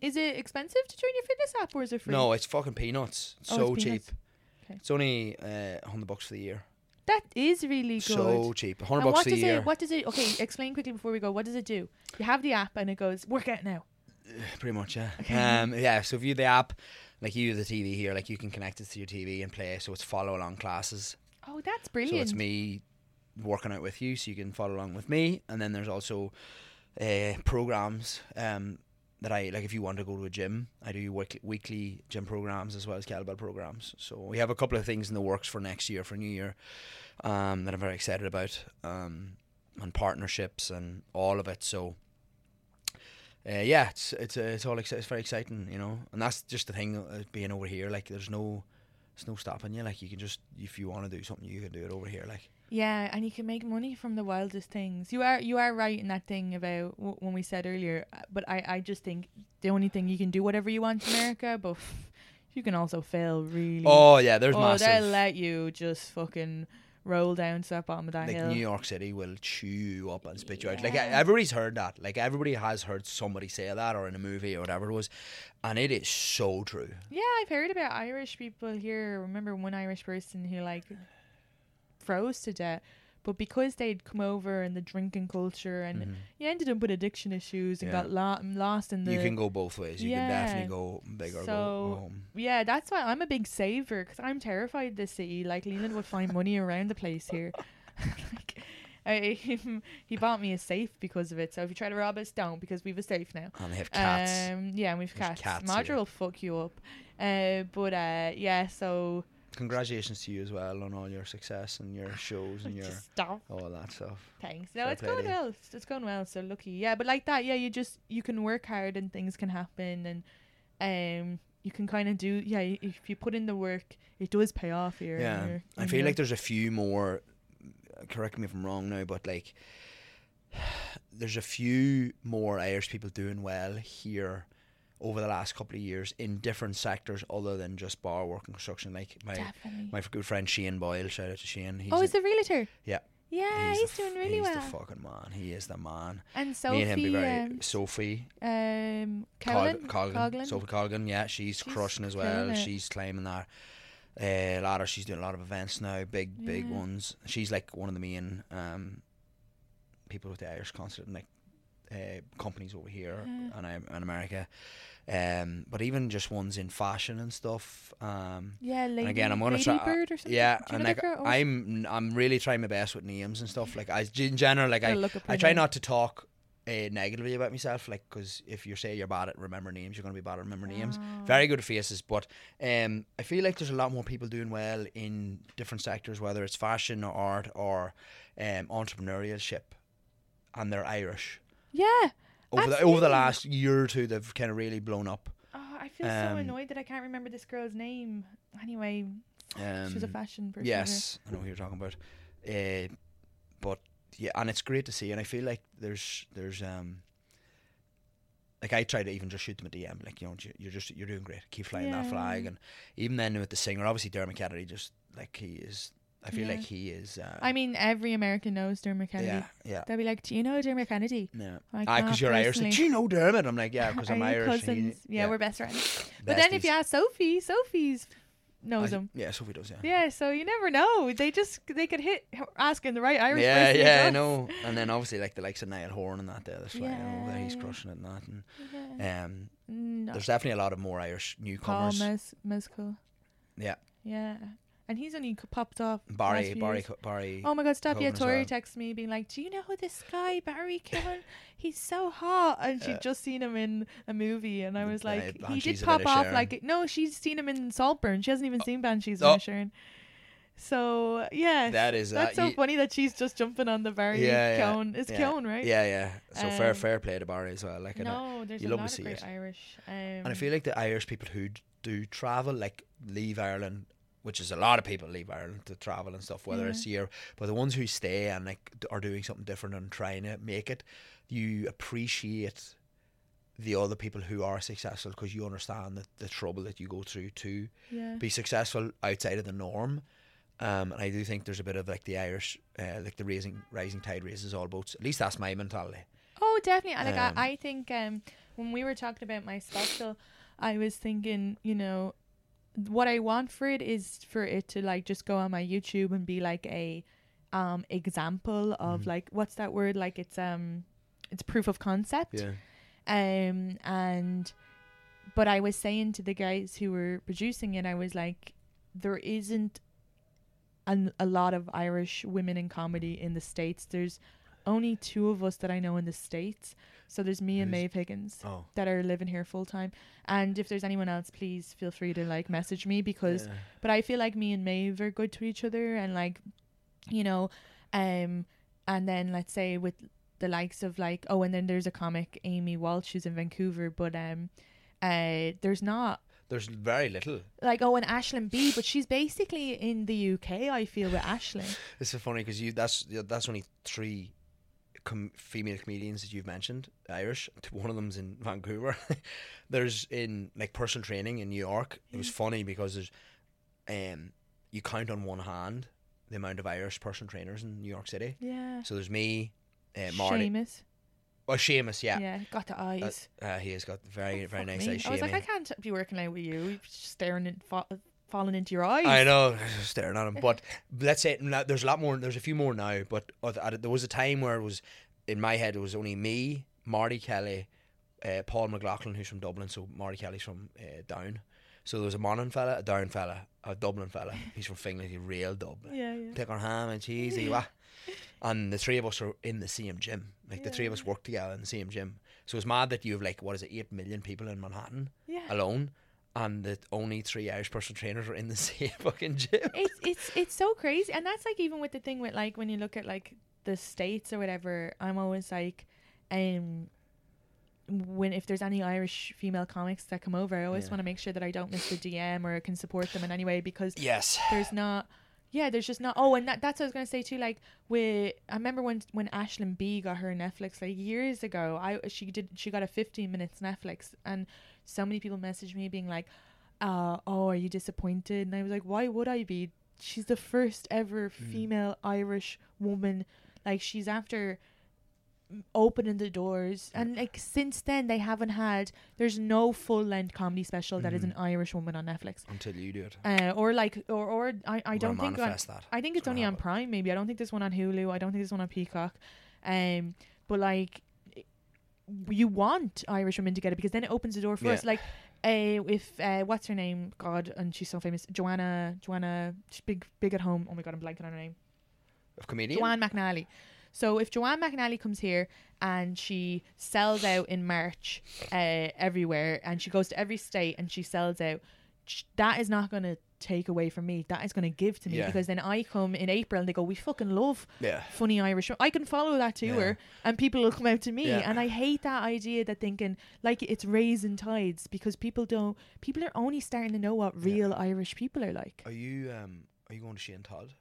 Is it expensive to join your fitness app, or is it free? No, it's fucking peanuts. It's Oh, so it's cheap. Okay. It's only uh, hundred bucks for the year. that is really good. So cheap. Hundred bucks what for the does year. it? What does it? Okay, explain quickly before we go. What does it do? You have the app and it goes work out now. Pretty much, yeah. Um, yeah. So if you the app, like you use the TV here, like you can connect it to your TV and play. So it's follow along classes. Oh, that's brilliant. So it's me working out with you, so you can follow along with me. And then there's also uh, programs um, that I like. If you want to go to a gym, I do weekly, weekly gym programs as well as kettlebell programs. So we have a couple of things in the works for next year, for New Year, um, that I'm very excited about, um, and partnerships and all of it. So. Uh, yeah, it's it's uh, it's all exci- it's very exciting, you know, and that's just the thing uh, being over here. Like, there's no, there's no stopping you. Like, you can just if you want to do something, you can do it over here. Like, Yeah, and you can make money from the wildest things. You are you are right in that thing about w- when we said earlier. uh, But I I just think the only thing you can do whatever you want in America, but you can also fail really. oh yeah, there's oh, massive. they'll let you just fucking roll down to that bottom of that like hill. New York City will chew you up and spit you out. Like everybody's heard that. Like everybody has heard somebody say that, or in a movie or whatever it was, and it is so true. Yeah, I've heard about Irish people here. Remember one Irish person who like froze to death, but because they'd come over and the drinking culture, and you ended up with addiction issues and Mm-hmm. Yeah. got lo- lost in the. you can go both ways. You Yeah. can definitely go big or go So home. yeah, that's why I'm a big saver because I'm terrified this city. Like Leland would find money around the place here. like, I, he bought me a safe because of it. So if you try to rob us, don't because we have a safe now. And they have cats. Um, yeah, and we've There's cats. cats Marjorie will fuck you up. Uh, but uh, yeah, so congratulations to you as well on all your success and your shows and your stop. all that stuff. Thanks. No, Fair it's going well. It's, it's going well. So lucky. Yeah, but like that, yeah, you just you can work hard and things can happen and um you can kind of do yeah if you put in the work, it does pay off here. Yeah, you're- I feel like there's a few more. Correct me if I'm wrong now, but like, there's a few more Irish people doing well here over the last couple of years in different sectors other than just bar work and construction. Like my definitely. my good friend Shane Boyle, shout out to Shane. He's oh, a- is the realtor? yeah. Yeah, he's, the doing f- really he's well. He's the fucking man. He is the man. and Me Sophie, and him be very um, Sophie um, Colin, Coughlin? Sophie Colgan, yeah, she's, She's crushing as well. it. She's claiming that. Uh, ladder, she's doing a lot of events now, big, big Yeah. ones. She's like one of the main um, people with the Irish concert, and like uh, companies over here Yeah. and um, in America. Um, but even just ones in fashion and stuff. Um, Yeah, lady, and again, I'm gonna try. bird or something. Yeah, and like girl? Oh, I'm, I'm really trying my best with names and stuff. Like I, in general, like I, look I try name. not to talk uh, negatively about myself, like because if you say you're bad at remember names, you're gonna be bad at remember names. Oh. Very good faces, but um, I feel like there's a lot more people doing well in different sectors, whether it's fashion or art or um, entrepreneurship, and they're Irish. Yeah. Over the over the last year or two, they've kind of really blown up. Oh, I feel so Um, annoyed that I can't remember this girl's name. Anyway, Um, she was a fashion person. Yes, I know who you're talking about. Uh, but yeah, and it's great to see, and I feel like there's there's um like I try to even just shoot them a DM, like you know you- you're just you're doing great, keep flying that Yeah. flag, and even then with the singer, obviously Dermot Kennedy, just like he is, I feel like he is. Uh, I mean, every American knows Dermot Kennedy. yeah, yeah. They'll be like, "Do you know Dermot Kennedy?" Yeah, Like, ah, because you're Irish. Like. Do you know Dermot? I'm like, yeah, because I'm Irish. and he- Cousins? yeah, we're best friends. But then if you ask Sophie, Sophie's knows I- him. yeah, Sophie does, yeah. Yeah, so you never know. They just they could hit asking the right Irish yeah, yeah, I know. And then obviously like the likes of Niall Horan and that there, that's flying over there. He's crushing it and that. And, Yeah. um, No. there's definitely a lot of more Irish Paul newcomers. Mes- Mescal. Yeah, Yeah, and he's only popped off. Barry, Barry. Co- Barry. Oh my god, stop. Yeah, Tori well. texted me being like, Do you know who this guy, Barry Keoghan? He's so hot. And she'd Yeah. just seen him in a movie. And I was Uh, like, He did pop off. Like, no, she's seen him in Saltburn. She hasn't even seen Banshees Oh. of Inisherin. So, yeah. That is, uh, That's so you- funny that she's just jumping on the Barry yeah, yeah, Keoghan. It's yeah. Right? Yeah, yeah. So fair, Um, fair play to Barry as well. Like, No, there's you a love to lot of great it. Irish. Um, and I feel like the Irish people who d- do travel, like leave Ireland, which is a lot of people leave Ireland to travel and stuff, whether Yeah. it's here, but the ones who stay and like are doing something different and trying to make it, you appreciate the other people who are successful because you understand the, the trouble that you go through to yeah. be successful outside of the norm. Um, and I do think there's a bit of like the Irish, uh, like the raising rising tide raises all boats. At least that's my mentality. Oh, definitely. Like Um, I, I think um, when we were talking about my special, I was thinking, you know, what I want for it is for it to like just go on my YouTube and be like a um example of Mm-hmm. like what's that word? Like it's um it's proof of concept. Yeah. Um and but I was saying to the guys who were producing it, I was like, there isn't an, a lot of Irish women in comedy in the States. There's only two of us that I know in the States. So there's me and Maeve Higgins Oh. that are living here full time. And if there's anyone else, please feel free to like message me because Yeah. but I feel like me and Maeve are good to each other and like you know, um and then let's say with the likes of like oh and then there's a comic Amy Walsh who's in Vancouver but um uh there's not There's very little. like oh and Aisling Bea but she's basically in the UK I feel with Aisling It's so funny because you that's that's only three com- female comedians that you've mentioned Irish. One of them's in Vancouver. there's in like personal training in New York. It was funny because there's um you count on one hand the amount of Irish personal trainers in New York City. yeah So there's me, uh, Marty, Seamus oh Seamus, yeah. yeah got the Uh, eyes uh, he has got very very nice me. eyes. I was like I can't be working out with you just staring fa- falling into your eyes I know, staring at him. But let's say there's a lot more. There's a few more now. But there was a time where it was in my head. It was only me, Marty Kelly, uh, Paul McLaughlin, who's from Dublin. So Marty Kelly's from uh, Down. So there was a Monaghan fella, a Down fella, a Dublin fella. He's from Finglas. He's real Dublin. yeah yeah Take our ham and cheese, wah. And the three of us are in the same gym. Like the three of us work together in the same gym. So it's mad that you have like what is it, eight million people in Manhattan yeah alone, and the only three Irish personal trainers were in the same fucking gym. it's it's it's so crazy and that's like even with the thing with like when you look at like the states or whatever i'm always like um when if there's any irish female comics that come over i always Yeah. want to make sure that i don't miss the dm or I can support them in any way because yes. there's not yeah there's just not oh and that, that's what i was going to say too like with i remember when when Aisling Bea got her netflix like years ago i she did she got a 15 minutes netflix and so many people messaged me being like uh oh are you disappointed? And i was like why would i be? She's the first ever female irish woman. Like she's after opening the doors. And like since then they haven't had there's no full length comedy special that is an irish woman on netflix. Until you do it. uh, or like or or I, I don't think on, that. I think It's it's only on. Prime maybe. I don't think there's one on Hulu. I don't think there's one on Peacock. Um but like you want Irish women to get it because then it opens the door for Yeah. us like uh, if uh, what's her name God and she's so famous Joanna Joanna she's big big at home oh my god I'm blanking on her name Of comedian. Joanne McNally. So if Joanne McNally comes here and she sells out in March uh, everywhere and she goes to every state and she sells out, that is not going to take away from me. That is going to give to me Yeah. because then I come in April and they go, we fucking love Yeah. funny Irish. I can follow that tour and people will come out to me. Yeah. And I hate that idea that thinking like it's raising tides because people don't, people are only starting to know what real Irish people are like. Are you um are you going to Shane Todd?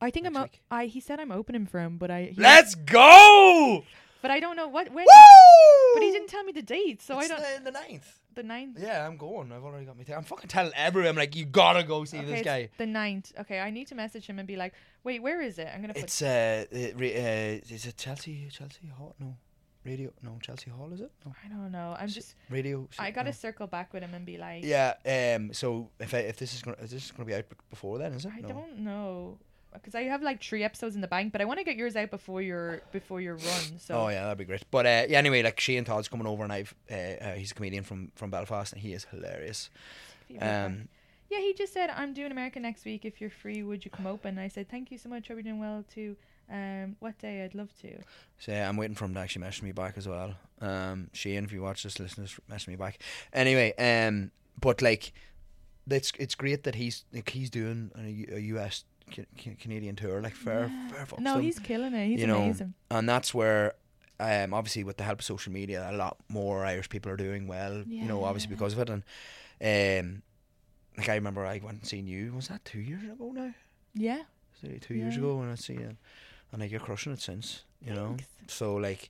I think I'm, o-? I, he said I'm opening for him, but I, Let's go! but I don't know what, when, Woo! But he didn't tell me the date, so It's I don't. the, the ninth. The ninth. Yeah, I'm going. I've already got my. T- I'm fucking telling everyone. I'm like, you gotta go see Okay, this guy. The ninth. Okay, I need to message him and be like, wait, where is it? I'm gonna put. It's uh, uh, re- uh, is it Chelsea? Chelsea Hall? No, radio. No, Chelsea Hall is it? No, I don't know. I'm just. radio. I gotta no. circle back with him and be like. Yeah. Um. So if I, if this is gonna is this is gonna be out before then? Is it? I no. don't know. Because I have like three episodes in the bank, but I want to get yours out before your before your run. So Oh yeah, that'd be great. But uh, yeah, anyway, like Shane Todd's coming over, and I've uh, uh, he's a comedian from from Belfast, and he is hilarious. Um. yeah, he just said I'm doing America next week. If you're free, would you come open? I said thank you so much. Hope you're doing well too. Um, what day? I'd love to. So yeah, I'm waiting for him to actually message me back as well. Um, Shane, if you watch this, listeners, message me back. Anyway, um, but like, it's it's great that he's like he's doing a, U- a US Canadian tour. Like fair, fair fucks No, he's killing it. He's you know, amazing. and that's where. Um, obviously, with the help of social media, a lot more Irish people are doing well. You know, obviously because of it, and um, like I remember I went and seen you. Was that two years ago now? Yeah. Two years Yeah. ago when I see you, and like you're crushing it since, you know. Thanks. So like,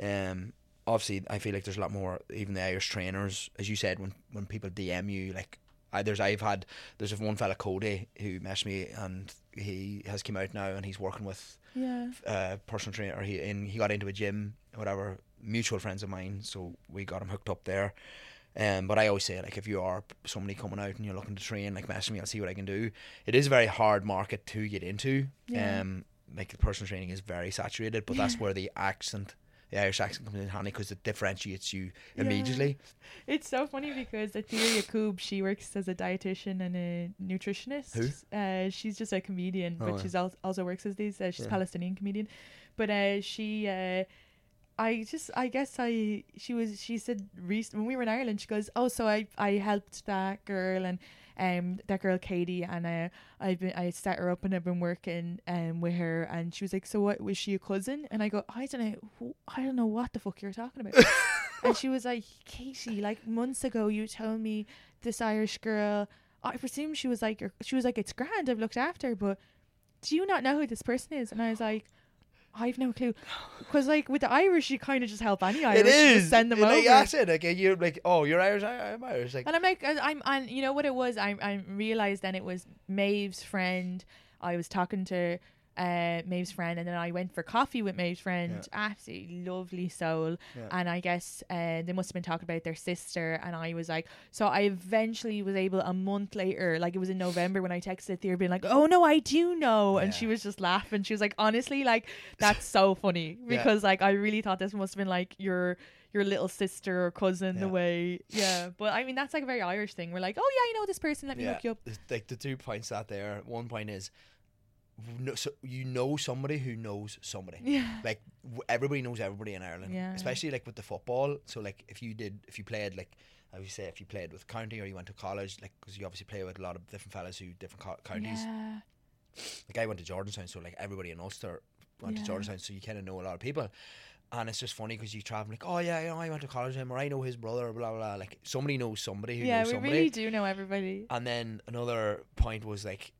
um, obviously I feel like there's a lot more. Even the Irish trainers, as you said, when when people DM you, like, I, there's I've had there's one fella Cody who messaged me and he has come out now and he's working with Yeah. uh personal trainer. Or he in he got into a gym, whatever. Mutual friends of mine, so we got him hooked up there. Um, but I always say like if you are somebody coming out and you're looking to train, like message me, I'll see what I can do. It is a very hard market to get into. Yeah. Um, like the personal training is very saturated, but that's where the accent, the Irish accent comes in handy because it differentiates you immediately. It's so funny because Atheer Yacoub, she works as a dietitian and a nutritionist. Who? Uh, she's just a comedian, Oh, but yeah. she's al- also works as these. Uh, she's Yeah. a Palestinian comedian, but uh, she, uh, I just, I guess I, she was, she said rec- when we were in Ireland, she goes, oh, so I, I helped that girl and. Um, that girl Katie and uh, I've been I set her up and I've been working um with her and she was like, so what was she a cousin? And I go, I don't know, who- I don't know what the fuck you're talking about. and she was like, Katie, like months ago, you told me this Irish girl. I presume she was like, she was like, it's grand. I've looked after, her, but do you not know who this person is? And I was like, I've no clue, because like with the Irish, you kind of just help any Irish, it is. just send them like, over. That's it. Like you're like, oh, you're Irish. I, I'm Irish. Like And I'm like, I'm, and you know what it was? I, I realized then it was Maeve's friend. I was talking to uh, Maeve's friend, and then I went for coffee with Maeve's friend. Absolutely lovely soul. Yeah. And I guess uh, they must have been talking about their sister. And I was like, so I eventually was able a month later, like it was in November when I texted Thea, being like, oh no, I do know. And she was just laughing. She was like, honestly, like that's so funny Yeah. because like I really thought this must have been like your your little sister or cousin the way yeah but i mean that's like a very irish thing we're like oh yeah you know this person let me yeah, hook you up the- like the two points that there. One point is, so you know somebody who knows somebody. yeah like w- everybody knows everybody in Ireland. Yeah. Especially like with the football. So like if you did if you played like how you say if you played with county or you went to college, like because you obviously play with a lot of different fellas who different co- counties. Yeah. Like I went to Jordanstown, so like everybody in Ulster went Yeah. to Jordanstown, so you kind of know a lot of people. And it's just funny because you travel like, oh yeah, you know, I went to college with him, or I know his brother, blah blah. blah. Like somebody knows somebody who Yeah, knows we somebody. really do know everybody. And then another point was like,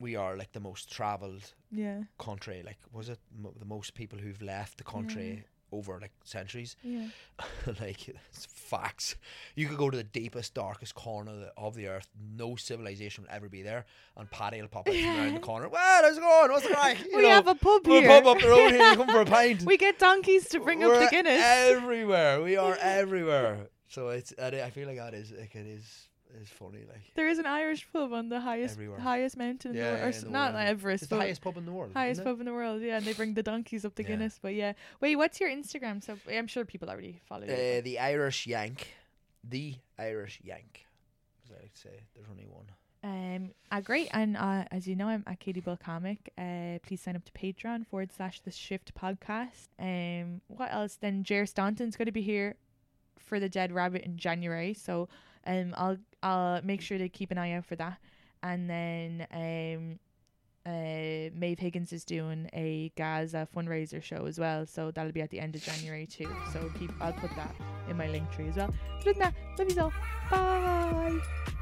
we are like the most travelled Yeah. country. Like, was it mo- the most people who've left the country over like centuries? Yeah. like, it's facts. You could go to the deepest, darkest corner of the, of the earth. No civilization will ever be there, and Paddy will pop out from around the corner. Well, how's it going? What's the crack? You We know, have a pub we'll here. pub up the road here. You come for a pint. We get donkeys to bring up We're the Guinness. Everywhere. We are everywhere. So it's. I I feel like that is like it is is funny. Like there is an Irish pub on the highest Everywhere. highest mountain in Yeah, the world. Or yeah, s- the not world. Everest, it's the but highest pub in the world. highest pub in the world. Yeah, and they bring the donkeys up the Yeah. Guinness. But yeah, wait, what's your Instagram? So I'm sure people already follow you. Uh, the Irish Yank. The Irish Yank. As I like to say, there's only one. Um, uh, great. And uh, as you know, I'm at Katie Boyle Comic. Uh, please sign up to Patreon forward slash the Shift Podcast. Um, what else? Then Jer Staunton's going to be here for the Dead Rabbit in January. So, um, I'll I'll make sure to keep an eye out for that. And then um, uh, Maeve Higgins is doing a Gaza fundraiser show as well. So that'll be at the end of January too. So keep I'll put that in my link tree as well. Other than that, love you all. Bye.